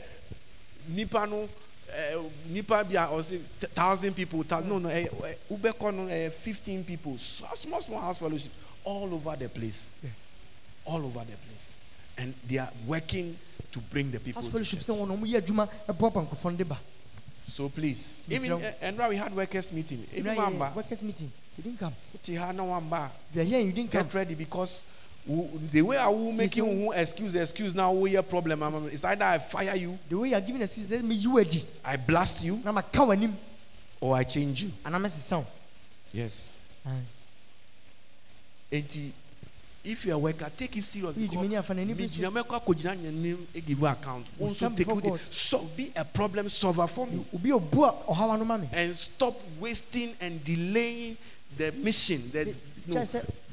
nipa no Eh, nipa bi a ɔsi thousand people thousand no no eh, eh, ɛyɛ ɛ no ɛyɛ fifteen people so small small house fellowship all over the place Yes. all over the place and they are working to bring the people. house to fellowships wɔn wɔyɛ adwuma ɛboa nkɔfoɔ no de ba So please even Long. ɛ and now we had workers meeting ebi wa mba workers meeting you didn't come ti ha na wa mba we are here you didn't come get ready because. The way I will make you excuse excuse now we your problem. I'm- It's either I fire you, the way you are giving excuse me you I blast you, na ma ka wɔn anim or I change you. ana mɛ sisan Yes. Enti, if you are a worker, take it serious. Yi because dwumani afa n'ani me bere so. gyina mɛkɔ akɔgyina nyɛ nim give account. Also take before with God. it. So be a problem solver for me obi obu a ɔhaw ano ma mi and stop wasting and delaying the mission. The, no,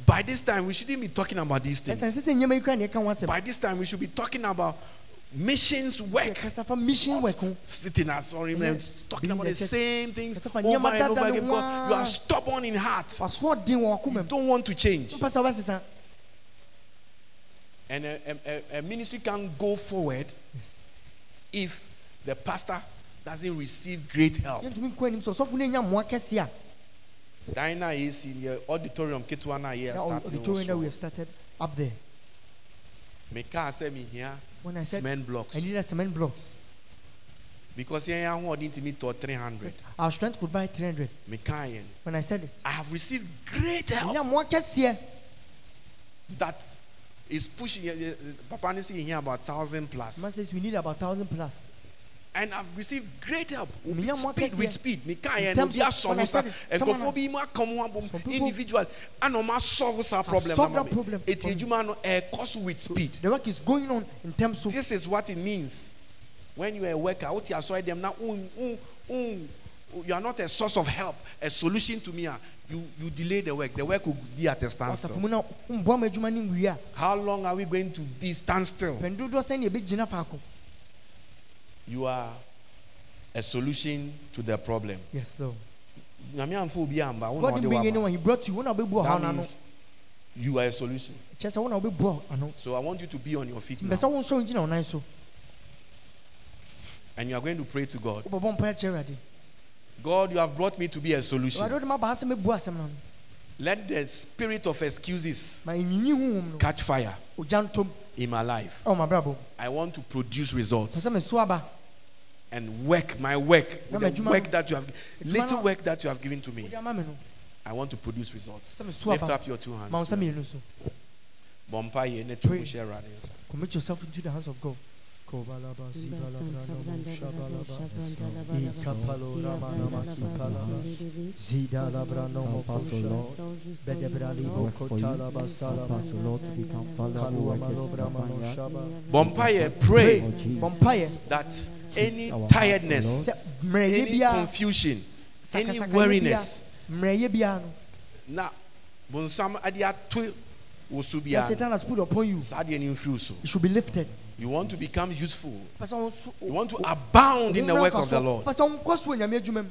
by this time, we shouldn't be talking about these things. sɛ nneɛma yi kura na ɛka ho asɛm By this time, we should be talking about missions work. mission work Sitting at sorry man, talking about the same things over and over again because you are stubborn in heart. wasoɔ den wɔ ɔkoma mu Don't want to change. mpɛ sɛ ɔbɛsesa And a, a- a- ministry can go forward Yes. if the pastor doesn't receive great help. Yɛntumi is in sɛ ɔsɔfo no anya mmoa kɛse a dan na auditorium ketewa na yɛ That start auditorium that we have started up there. mekaa sɛ mehia When I said cement blocks I needed cement blocks, because yɛn ahoɔden tumi tɔ 300 because our strength could buy 300. mekaa yɛn When I said it, i have received great help yeah, more kɛseɛ. that is pushing yɛ- yɛ- papa sɛ yɛhia about 1000 Man plus says we need about thousand plus. And i've received great help. Speed with speed. Mekaa In yɛn terms obi of- when I asɔfo sa said it, someone nkurɔfoɔ bi mu aka abom Some people- individual. Ana ɔma asɔfo saa problem solved na that problem. Me. edwuma no ɛɛkɔ so with speed. The work is going on in terms of this is what it means. When you are a worker wote asɔre dem na un un un you are not a source of help a solution to me ah. You you delay the work. The work will be at a standstill. Mu na mboa ma adwuma ne nwie a how long are we going to be standstill you are a solution to the problem. Yes lord nyame amfa obi amba wo na god didn't bring anyone. He brought you. Wo na wobɛbu ɔhaw that means you are a solution. Kyerɛ sɛ wo na wobɛbu ano so i want you to be on your feet now. sɛ wo nsɔre gyina wo nan so. And you are going to pray to god. Wobɛbɔ mpaeɛ kyerɛ awurade. God you have brought me to be a solution. Wode maba ha sɛ mɛbu asɛm no no let the spirit of excuses ma ɛnyinyi honhom no. catch fire in my life. I want to produce results. Sɛ meso aba and work my work the work that you have little work that you have given to me wode ama me no. I want to produce results. Lift up your two hands. Nsa mmienu so bɔ mpaeɛ na tu Pray. mu hyɛ commit yourself into the hands of god Kobalaba, zibalabra, namo, shabalaba. Ikapalo, ramanama, kipalaba. Zidalabra, nomo, Help us, O kosha. Lord. Bedebrali, Work for you. bokotalaba, Help salaba. us, O Lord, to become followers Kalua, malobra, mano, this shaba. bɔ mpaeɛ pray Lord Jesus. bɔ mpaeɛ that any tiredness sɛ any confusion any weariness biara mmerɛyɛ biara no na bonsam ade ato wo so that biara satan no, has put upon you saa deɛ no mfiri wo so it should be lifted you want to become useful. Pɛ sɛ wo nso you want to abound in the work of the lord. pɛ sɛ wonkɔ so wɔ nyame adwuma mu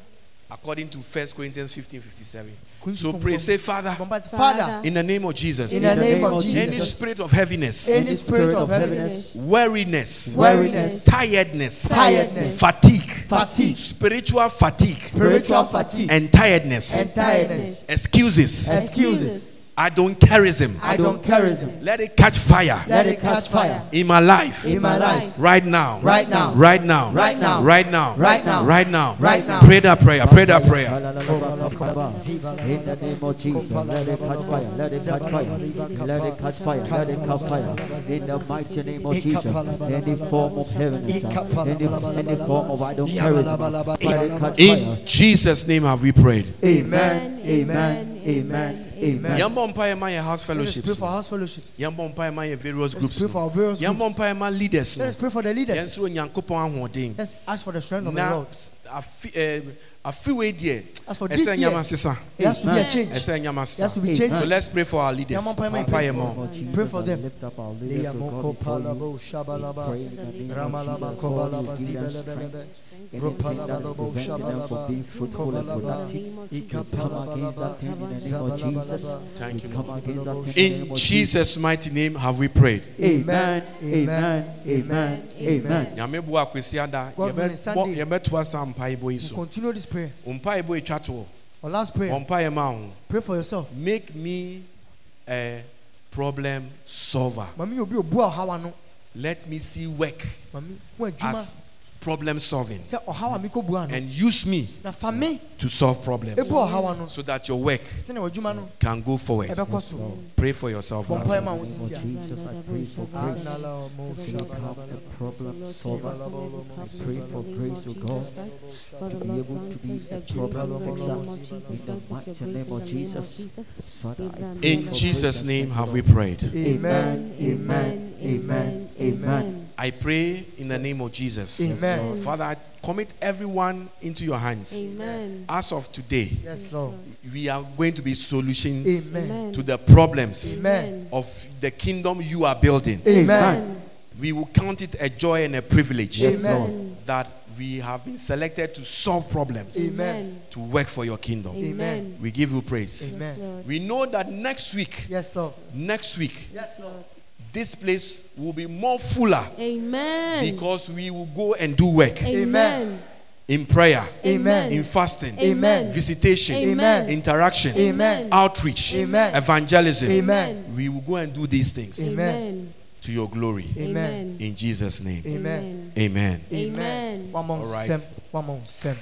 according to 1 corinthians 15 57 so pray say father Bɔ mpaeɛ sɛ, father in the name of jesus in the name of Jesus, any jesus spirit of heaviness any spirit of heaviness. weariness weariness. tiredness tiredness. fatigue fatigue. spiritual fatigue spiritual fatigue. and tiredness and tiredness. excuses excuses i don't charism I don't charism let it catch fire. Let it catch fire. In my life. In my life. Right now. Right now. right now. Right now. right now. Right now. right now. Right now. pray that prayer. Pray that prayer. In the name of Jesus, let it catch fire, let it catch fire, let it catch fire, let it catch fire. In the mighty name of Jesus, any form of uh, any, any form of I don't charisma, let it catch fire. in jesus name have we prayed. Amen. Amen amen. Amen. Yɛmbɔ mpaeɛ ma yɛ house let us pray for house fellowships. Yɛmbɔ mpaeɛ ma yɛ various let us groups. pray for our various yɛmbɔ groups. Mpaeɛ ma leaders. Let us pray for the leaders. Yɛnsrɛ onyankopɔn ahoɔden. Let's ask for the strength of the na lord eh, afi afiwei deɛ as for this ɛsɛ year nyama sesa has to be a Amen. change. Ɛsɛ nyama there has to be Amen. so let's pray for our leaders. Yɛmmɔ mpaeɛ ma yɛ mpaeɛ pray ma Lord Jesus, Pray for I them. lift up our leaders, O Liyamoko God, before you. palabo We shabalaba pray in the name of ramalaba Jesus, kobalaba God, you give them zibelebelebe strength. Anything that is Ropalabalabo preventing them from being fruitful and productive, we come against that thing in the name of Jesus. Thank We you, come Lord. against that thing in the in name of jesus mighty name have we prayed. Amen, amen, amen, amen. nyame boa akwasi ada. God willing, Sunday. yɛbɛtoa saa mpaebɔ yi We so continue this prayer wo mpaebɔ etwa toɔ our last prayer. Bɔ ma ho. Pray for yourself. Make me a problem solver. Mami obi obu a ɔhaw let me see work mami as problem solving sɛ ɔhaw a mi ko bu ano and use me na fa mi to solve problems ebu ɔhaw ano so that your work sɛnɛ w'adwuma no can go forward pray for yourself bɔ that mpaeɛ way. ma wo In the sisi name a of Jesus, pray for grace. anala ɔmo to become shabalaba a problem solver. I pray for grace, O God, to be able to be a problem name fixer. In the Grant us your mighty name of Jesus. Jesus. Father, I Amen. pray in jesus name have we Lord. prayed amen Amen, amen, amen. I pray in the name of jesus. Amen. Father i commit everyone into your hands. Amen. as of today yes lord. We are going to be solutions amen. To the problems amen. of the kingdom you are building. Amen. We will count it a joy and a privilege amen. that we have been selected to solve problems amen. To work for your kingdom. Amen. we give you praise. Amen. Lord. we know that next week yes lord. next week yes lord this place will be more fuller Amen. because we will go and do work Amen. in prayer, Amen. in fasting, Amen. visitation, Amen. interaction, Amen. outreach, Amen. evangelism. Amen. We will go and do these things Amen. to your glory. Amen. In Jesus' name. Amen. Amen. Amen. Amen. One more All right. One more sem.